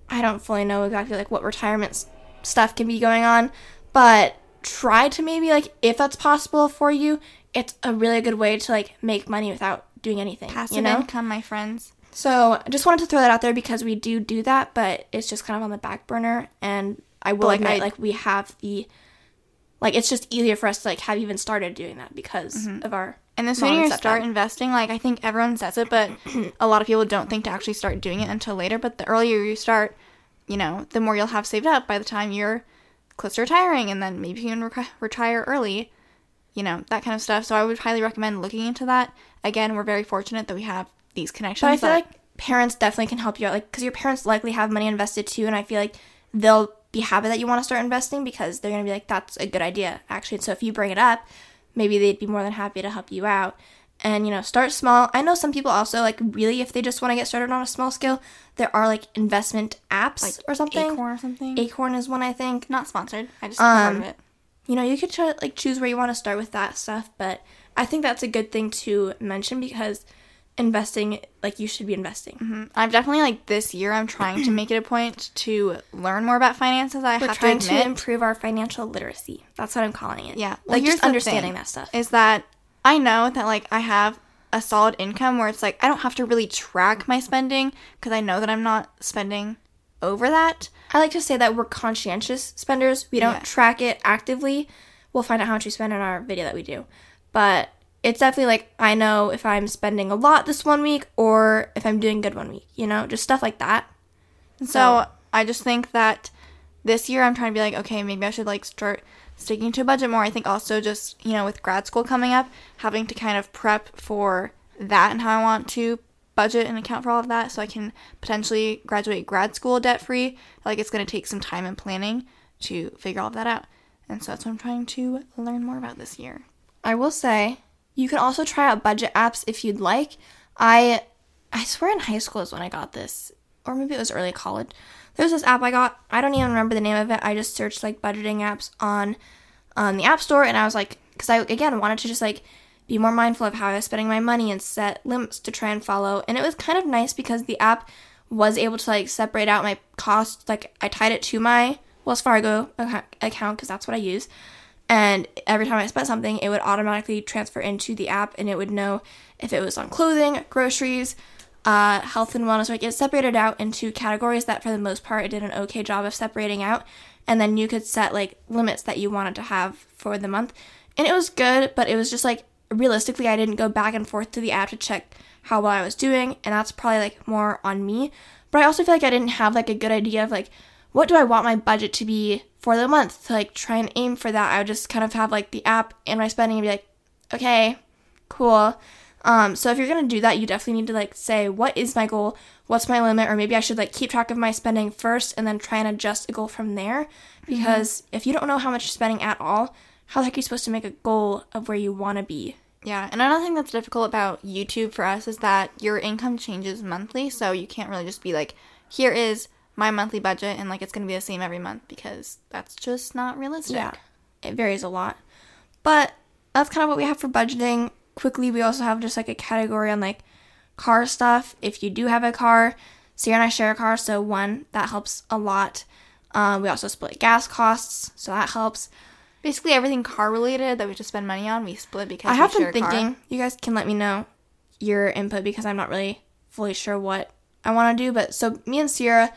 I don't fully know exactly like what retirement s- stuff can be going on, but try to maybe like, if that's possible for you, it's a really good way to like make money without doing anything. Passive you know? income, my friends. So I just wanted to throw that out there because we do do that, but it's just kind of on the back burner. And I will like, admit, I- like, we have the, like, it's just easier for us to like have even started doing that because Mm-hmm. of our. And the sooner you start investing, like I think everyone says it, but a lot of people don't think to actually start doing it until later. But the earlier you start, you know, the more you'll have saved up by the time you're close to retiring, and then maybe you can rec- retire early, you know, that kind of stuff. So I would highly recommend looking into that. Again, we're very fortunate that we have these connections. But I feel like parents definitely can help you out, like because your parents likely have money invested too, and I feel like they'll be happy that you want to start investing because they're gonna be like, "That's a good idea, actually." And so if you bring it up, maybe they'd be more than happy to help you out. And you know, start small. I know some people also like really, if they just want to get started on a small scale, there are like investment apps or something. Acorn or something. Acorn is one I think. Not sponsored. I just Um, heard of it. You know, you could try like choose where you want to start with that stuff, but I think that's a good thing to mention because investing, like you should be investing. Mm-hmm. I'm definitely like this year. I'm trying to make it a point to learn more about finances. I We're have trying to to, improve our financial literacy. That's what I'm calling it. Yeah. Well, like just understanding that stuff. Is that I know that like I have a solid income where it's like I don't have to really track my spending because I know that I'm not spending over that. I like to say that we're conscientious spenders. We don't Yeah. track it actively. We'll find out how much we spend in our video that we do. But it's definitely like I know if I'm spending a lot this one week or if I'm doing good one week, you know, just stuff like that. So I just think that this year I'm trying to be like, okay, maybe I should like start sticking to a budget more. I think also just, you know, with grad school coming up, having to kind of prep for that and how I want to budget and account for all of that so I can potentially graduate grad school debt free. Like it's going to take some time and planning to figure all of that out. And so that's what I'm trying to learn more about this year. I will say you can also try out budget apps if you'd like. I I swear in high school is when I got this, or maybe it was early college. There's this app I got. I don't even remember the name of it. I just searched like budgeting apps on on the App Store, and I was like, because I again wanted to just like be more mindful of how I was spending my money and set limits to try and follow. And it was kind of nice because the app was able to like separate out my costs. Like I tied it to my Wells Fargo account because that's what I use. And every time I spent something, it would automatically transfer into the app and it would know if it was on clothing, groceries, uh, health and wellness. Like it separated out into categories that, for the most part, it did an okay job of separating out. And then you could set like limits that you wanted to have for the month. And it was good, but it was just like realistically, I didn't go back and forth to the app to check how well I was doing. And that's probably like more on me. But I also feel like I didn't have like a good idea of like, what do I want my budget to be for the month to like try and aim for that. I would just kind of have like the app and my spending and be like, okay, cool. Um, so if you're gonna do that, you definitely need to like say what is my goal, what's my limit, or maybe I should like keep track of my spending first and then try and adjust a goal from there. Because mm-hmm. if you don't know how much you're spending at all, how the heck are you supposed to make a goal of where you want to be? Yeah, and another thing that's difficult about YouTube for us is that your income changes monthly, so you can't really just be like, here is my monthly budget and like it's going to be the same every month because that's just not realistic. Yeah, it varies a lot. But that's kind of what we have for budgeting quickly, we also have just like a category on like car stuff. If you do have a car, Ciera and I share a car, so one, that helps a lot. Um, we also split gas costs, so that helps. Basically, everything car related that we just spend money on, we split because I have been thinking. You guys can let me know your input because I'm not really fully sure what I want to do. But so me and Ciera,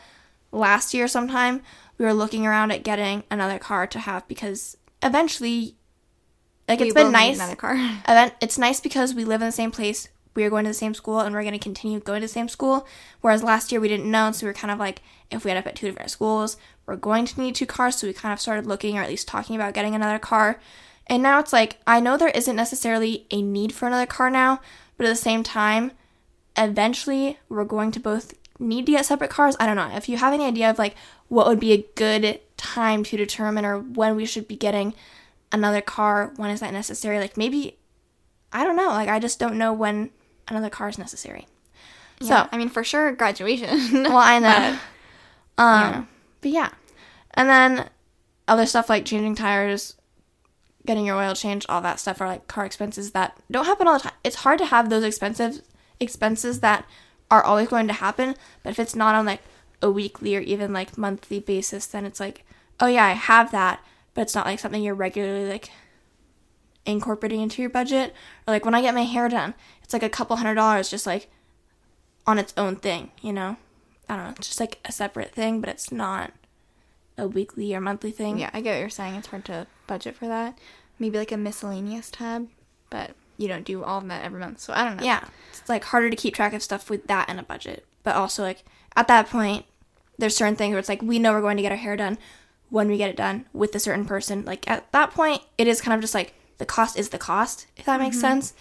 last year sometime, we were looking around at getting another car to have because eventually like we it's been nice. Another car. Event. It's nice because we live in the same place. We are going to the same school, and we're going to continue going to the same school. Whereas last year we didn't know, so we were kind of like, if we end up at two different schools, we're going to need two cars. So we kind of started looking, or at least talking about getting another car. And now it's like I know there isn't necessarily a need for another car now, but at the same time, eventually we're going to both need to get separate cars. I don't know. If you have any idea of like what would be a good time to determine or when we should be getting another car when is that necessary like maybe i don't know like i just don't know when another car is necessary yeah, so i mean for sure graduation well i know but, um yeah. but yeah and then other stuff like changing tires getting your oil changed all that stuff are like car expenses that don't happen all the time it's hard to have those expensive expenses that are always going to happen but if it's not on like a weekly or even like monthly basis then it's like oh yeah i have that but it's not like something you're regularly like incorporating into your budget. Or like when I get my hair done, it's like a couple hundred dollars just like on its own thing, you know? I don't know, it's just like a separate thing, but it's not a weekly or monthly thing. Yeah, I get what you're saying. It's hard to budget for that. Maybe like a miscellaneous tab, but you don't do all of that every month. So I don't know. Yeah. It's like harder to keep track of stuff with that and a budget. But also like at that point, there's certain things where it's like we know we're going to get our hair done when we get it done with a certain person. Like at that point, it is kind of just like the cost is the cost, if that makes mm-hmm. sense.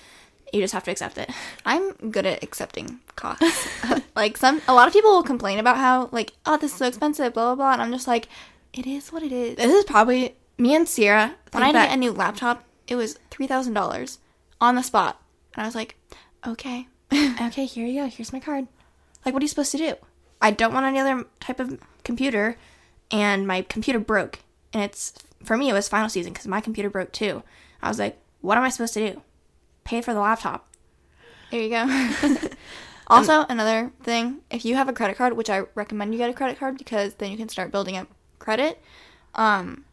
You just have to accept it. I'm good at accepting costs. like some a lot of people will complain about how like, oh, this is so expensive, blah blah blah. And I'm just like, it is what it is. This is probably me and Ciera. When I got a new laptop, it was three thousand dollars on the spot. And I was like, okay. okay, here you go. Here's my card. Like, what are you supposed to do? I don't want any other type of computer and my computer broke. And it's for me, it was final season because my computer broke too. I was like, what am I supposed to do? Pay for the laptop. There you go. also, um, another thing, if you have a credit card, which I recommend you get a credit card because then you can start building up credit. Um,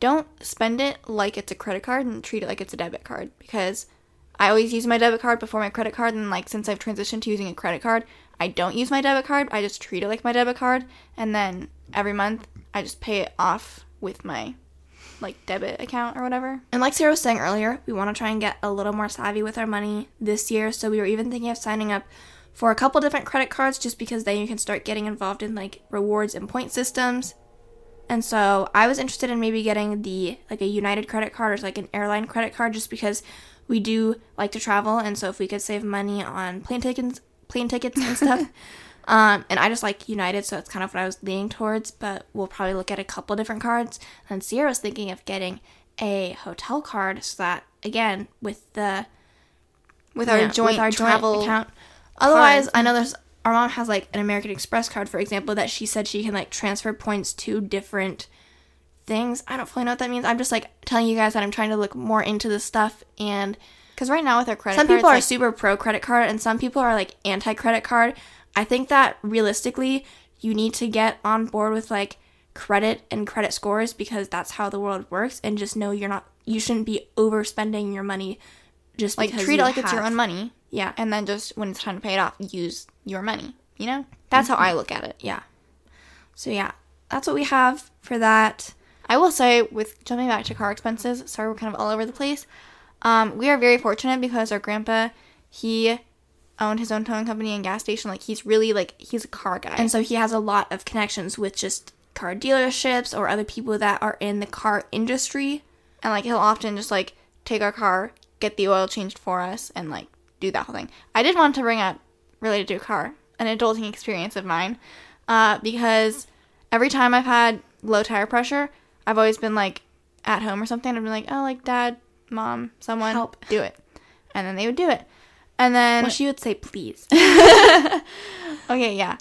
don't spend it like it's a credit card and treat it like it's a debit card because I always use my debit card before my credit card and like since I've transitioned to using a credit card, I don't use my debit card. I just treat it like my debit card and then every month I just pay it off with my like debit account or whatever. And like Sarah was saying earlier, we want to try and get a little more savvy with our money this year. So we were even thinking of signing up for a couple different credit cards just because then you can start getting involved in like rewards and point systems. And so I was interested in maybe getting the like a United credit card or like an airline credit card just because we do like to travel and so if we could save money on plane tickets plane tickets and stuff. um, and I just like United, so it's kind of what I was leaning towards. But we'll probably look at a couple different cards. And Ciera was thinking of getting a hotel card, so that again with the with our know, joint with our travel joint account. Otherwise, cards. I know there's our mom has like an American Express card, for example, that she said she can like transfer points to different things. I don't fully know what that means. I'm just like telling you guys that I'm trying to look more into this stuff and Because right now with our credit some cards, people are like, super pro credit card and some people are like anti credit card. I think that realistically, you need to get on board with like credit and credit scores because that's how the world works and just know you're not you shouldn't be overspending your money just like treat it like it's your own money, Yeah. and then just when it's time to pay it off, use your money. You know, mm-hmm. that's how I look at it. yeah. So yeah, that's what we have for that. I will say, with jumping back to car expenses, sorry we're kind of all over the place. Um, we are very fortunate because our grandpa, he owned his own towing company and gas station. Like he's really like he's a car guy. And so he has a lot of connections with just car dealerships or other people that are in the car industry. and like he'll often just like take our car, get the oil changed for us, and like do that whole thing. I did want to bring up related to a car, an adulting experience of mine, uh, because every time I've had low tire pressure, I've always been like at home or something. I've been like, oh, like dad, mom, someone Help. do it, and then they would do it, and then Well, she would say please. Okay, yeah.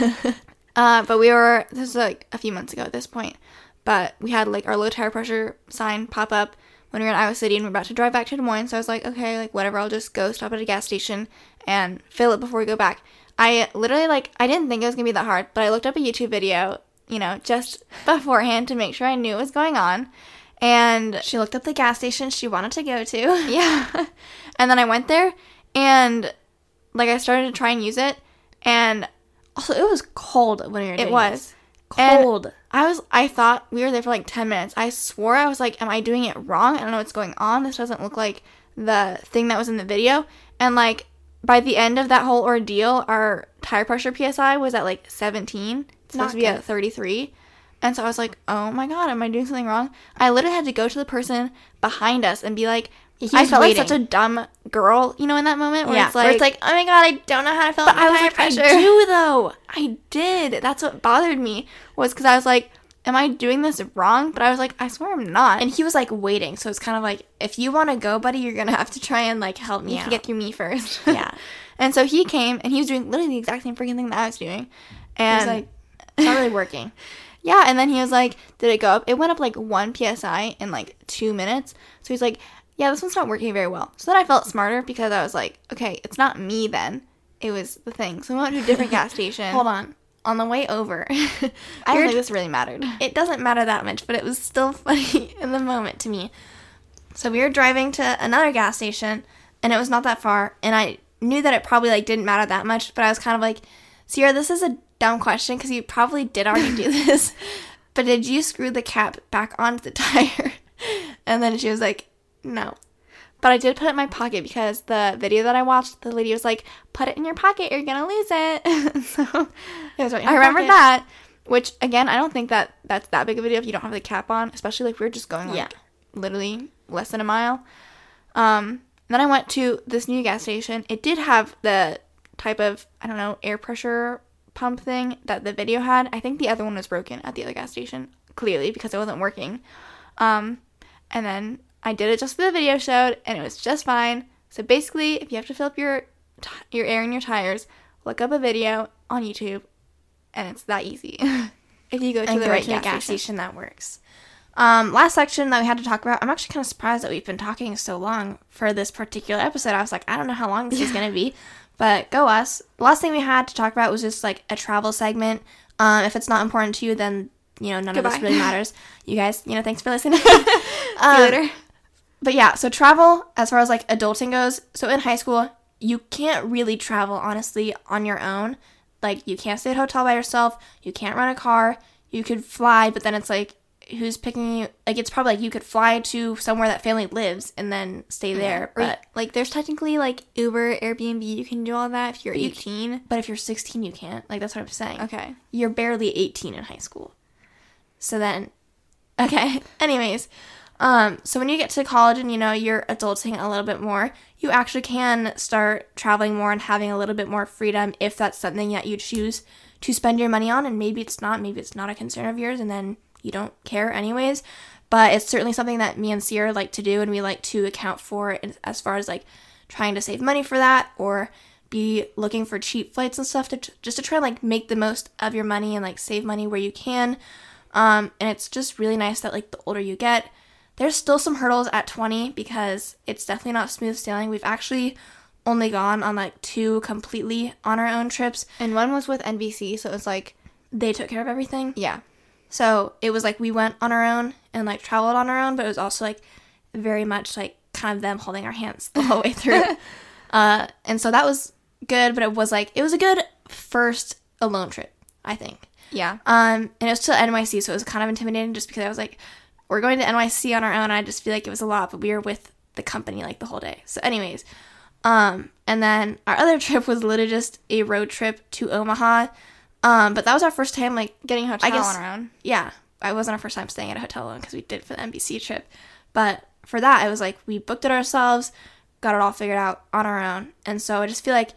uh, but we were this is like a few months ago at this point. But we had like our low tire pressure sign pop up when we were in Iowa City and we are about to drive back to Des Moines. So I was like, okay, like whatever, I'll just go stop at a gas station and fill it before we go back. I literally like I didn't think it was gonna be that hard, but I looked up a YouTube video, you know, just beforehand to make sure I knew what was going on. And she looked up the gas station she wanted to go to. yeah. and then I went there and like I started to try and use it and Also, it was cold when we were doing it was this. cold. And I was I thought we were there for like 10 minutes. I swore I was like am I doing it wrong? I don't know what's going on. This doesn't look like the thing that was in the video. And like by the end of that whole ordeal, our tire pressure PSI was at like 17. Supposed to be good. at 33. And so I was like, "Oh my god, am I doing something wrong?" I literally had to go to the person behind us and be like, I felt waiting. like such a dumb girl, you know, in that moment where yeah, it's where like, it's like, oh my god, I don't know how to feel but I was like, I do though. I did. That's what bothered me was because I was like, am I doing this wrong? But I was like, I swear I'm not. And he was like waiting, so it's kind of like, if you want to go, buddy, you're gonna have to try and like help me to get through me first. Yeah. and so he came and he was doing literally the exact same freaking thing that I was doing. And was like, it's not really working. yeah, and then he was like, did it go up? It went up like one psi in like two minutes. So he's like, yeah, this one's not working very well. So then I felt smarter because I was like, okay, it's not me then. It was the thing. So we went to a different gas station. Hold on. On the way over, I don't think this really mattered. it doesn't matter that much, but it was still funny in the moment to me. So we were driving to another gas station, and it was not that far, and I knew that it probably like didn't matter that much, but I was kind of like, Ciera, this is a dumb question because you probably did already do this, but did you screw the cap back onto the tire? And then she was like, No. But I did put it in my pocket because the video that I watched, the lady was like, "Put it in your pocket, you're gonna lose it." so It was right I remember pocket. that. Which again, I don't think that that's that big of a deal if you don't have the cap on, especially like we were just going like Yeah. literally less than a mile. Um, then I went to this new gas station. It did have the type of I don't know air pressure pump thing that the video had. I think the other one was broken at the other gas station clearly because it wasn't working. Um, and then I did it just what the video showed, and it was just fine. So basically, if you have to fill up your t- your air in your tires, look up a video on YouTube, and it's that easy. if you go to and the go right to gas, gas station. station that works. Um, last section that we had to talk about. I'm actually kind of surprised that we've been talking so long for this particular episode. I was like, I don't know how long this is gonna be, but go us. The last thing we had to talk about was just like a travel segment. Um, if it's not important to you, then you know none of this really matters. You guys, you know, thanks for listening. Um, later. but yeah, so travel as far as like adulting goes. So in high school, you can't really travel honestly on your own. Like you can't stay at a hotel by yourself. You can't rent a car. You could fly, but then it's like who's picking you? Like it's probably like you could fly to somewhere that family lives and then stay there. Or, But like, there's technically like Uber, Airbnb. You can do all that if you're you- 18. but if you're 16, you can't. Like that's what I'm saying. Okay. you're barely 18 in high school. So then, okay. Anyways, Um, so when you get to college and you know you're adulting a little bit more, you actually can start traveling more and having a little bit more freedom if that's something that you choose to spend your money on. And maybe it's not, maybe it's not a concern of yours, and then you don't care anyways. But it's certainly something that me and Ciera like to do, and we like to account for as far as like trying to save money for that or be looking for cheap flights and stuff to just to try and like make the most of your money and like save money where you can. Um, and it's just really nice that like the older you get, there's still some hurdles at 20 because it's definitely not smooth sailing. We've actually only gone on like two completely on our own trips. And one was with NBC, so it was like they took care of everything. Yeah. So it was like we went on our own and like traveled on our own, but it was also like very much like kind of them holding our hands the whole way through. uh, and so that was good, but it was like it was a good first alone trip, I think. Yeah. Um, and it was to NYC, so it was kind of intimidating just because I was like, we're going to NYC on our own. I just feel like it was a lot, but we were with the company like the whole day. So, anyways, um, and then our other trip was literally just a road trip to Omaha. Um, but that was our first time like getting hotel I guess, on our own. Yeah, I wasn't our first time staying at a hotel alone because we did for the NBC trip. But for that, it was like we booked it ourselves, got it all figured out on our own, and so I just feel like,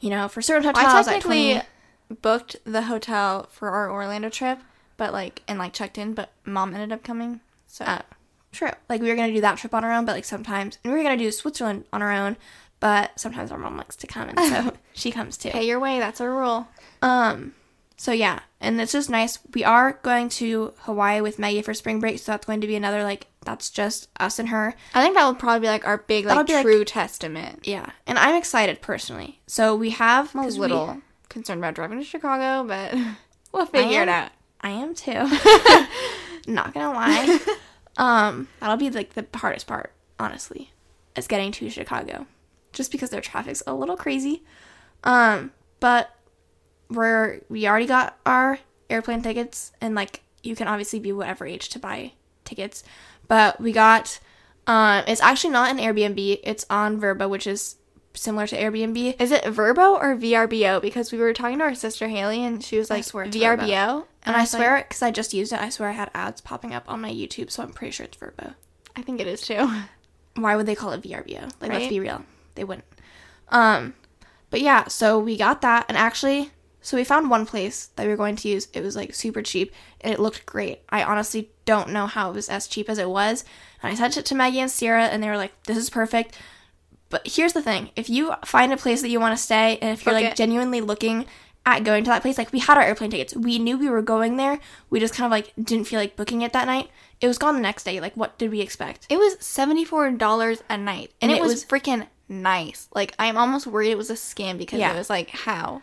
you know, for certain hotels, I technically 20, booked the hotel for our Orlando trip, but like and like checked in, but mom ended up coming. So Uh, true. Like we were gonna do that trip on our own, but like sometimes, and we were gonna do Switzerland on our own, but sometimes our mom likes to come, and so she comes too. pay your way. That's our rule. Um. So yeah, and it's just nice. We are going to Hawaii with Maggie for spring break, so that's going to be another like that's just us and her. I think that will probably be like our big That'll like be, like- true testament. Yeah, and I'm excited personally. So we have I'm a 'cause we- little concerned about driving to Chicago, but we'll figure it out. I am too. Not gonna lie. um, that'll be like the hardest part, honestly, is getting to Chicago, just because their traffic's a little crazy. Um, but we're we already got our airplane tickets, and like you can obviously be whatever age to buy tickets, but we got. Um, it's actually not an Airbnb. It's on verbo which is similar to Airbnb. Is it Verbo or VRBO? Because we were talking to our sister Haley, and she was like, I like swear VRBO, And I like, swear, because I just used it, I swear I had ads popping up on my YouTube, so I'm pretty sure it's Verbo. I think it is too. Why would they call it VRBO? Like, let's be real. They wouldn't. Um, but yeah, so we got that, and actually, so we found one place that we were going to use. It was like super cheap, and it looked great. I honestly don't know how it was as cheap as it was. And I sent it to Maggie and Ciera, and they were like, "This is perfect." But here's the thing: if you find a place that you want to stay, and if you're Book like it. genuinely looking at going to that place, like we had our airplane tickets, we knew we were going there. We just kind of like didn't feel like booking it that night. It was gone the next day. Like, what did we expect? It was seventy four dollars a night, and, And it, it was, was- freaking nice. Like I'm almost worried it was a scam because Yeah. it was like how.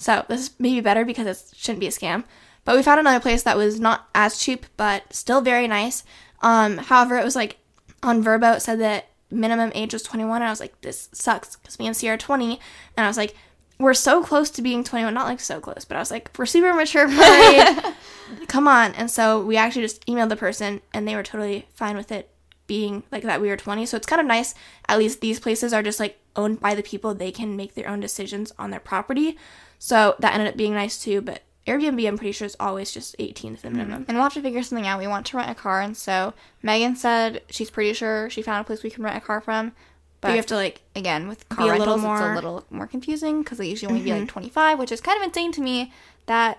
So this is maybe better because it shouldn't be a scam. But we found another place that was not as cheap, but still very nice. Um, however, it was like on Verbo it said that minimum age was 21, and I was like, this sucks because me and Ciera are 20, and I was like, we're so close to being 21, not like so close, but I was like, we're super mature for our age. Come on. And so we actually just emailed the person, and they were totally fine with it being like that we were 20. So it's kind of nice. At least these places are just like owned by the people. They can make their own decisions on their property. So that ended up being nice too. But Airbnb, I'm pretty sure, is always just 18 is the minimum. And we'll have to figure something out. We want to rent a car, and so Megan said she's pretty sure she found a place we can rent a car from. But But you have to like, again, with car a little rentals, it's more- Mm-hmm. a little more confusing because they usually only be like 25, which is kind of insane to me that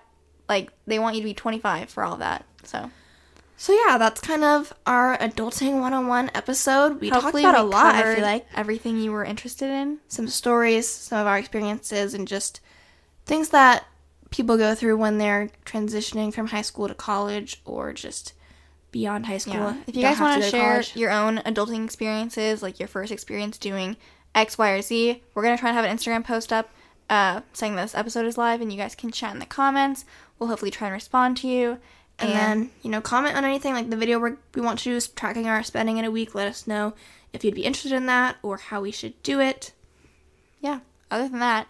like they want you to be 25 for all that. So so yeah, that's kind of our adulting 101 episode. We hopefully talked about a lot. I feel like everything you were interested in. some stories, some of our experiences, and just things that people go through when they're transitioning from high school to college or just beyond high school. Yeah. If you guys want go to share college. your own adulting experiences, like your first experience doing X, Y, or Z, we're gonna try and have an Instagram post up uh, saying this episode is live, and you guys can chat in the comments. We'll hopefully try and respond to you. And then, you know, comment on anything like the video we're, we want to do is tracking our spending in a week. Let us know if you'd be interested in that or how we should do it. yeah, other than that,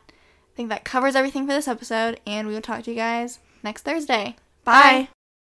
I think that covers everything for this episode, and we will talk to you guys next Thursday. Bye.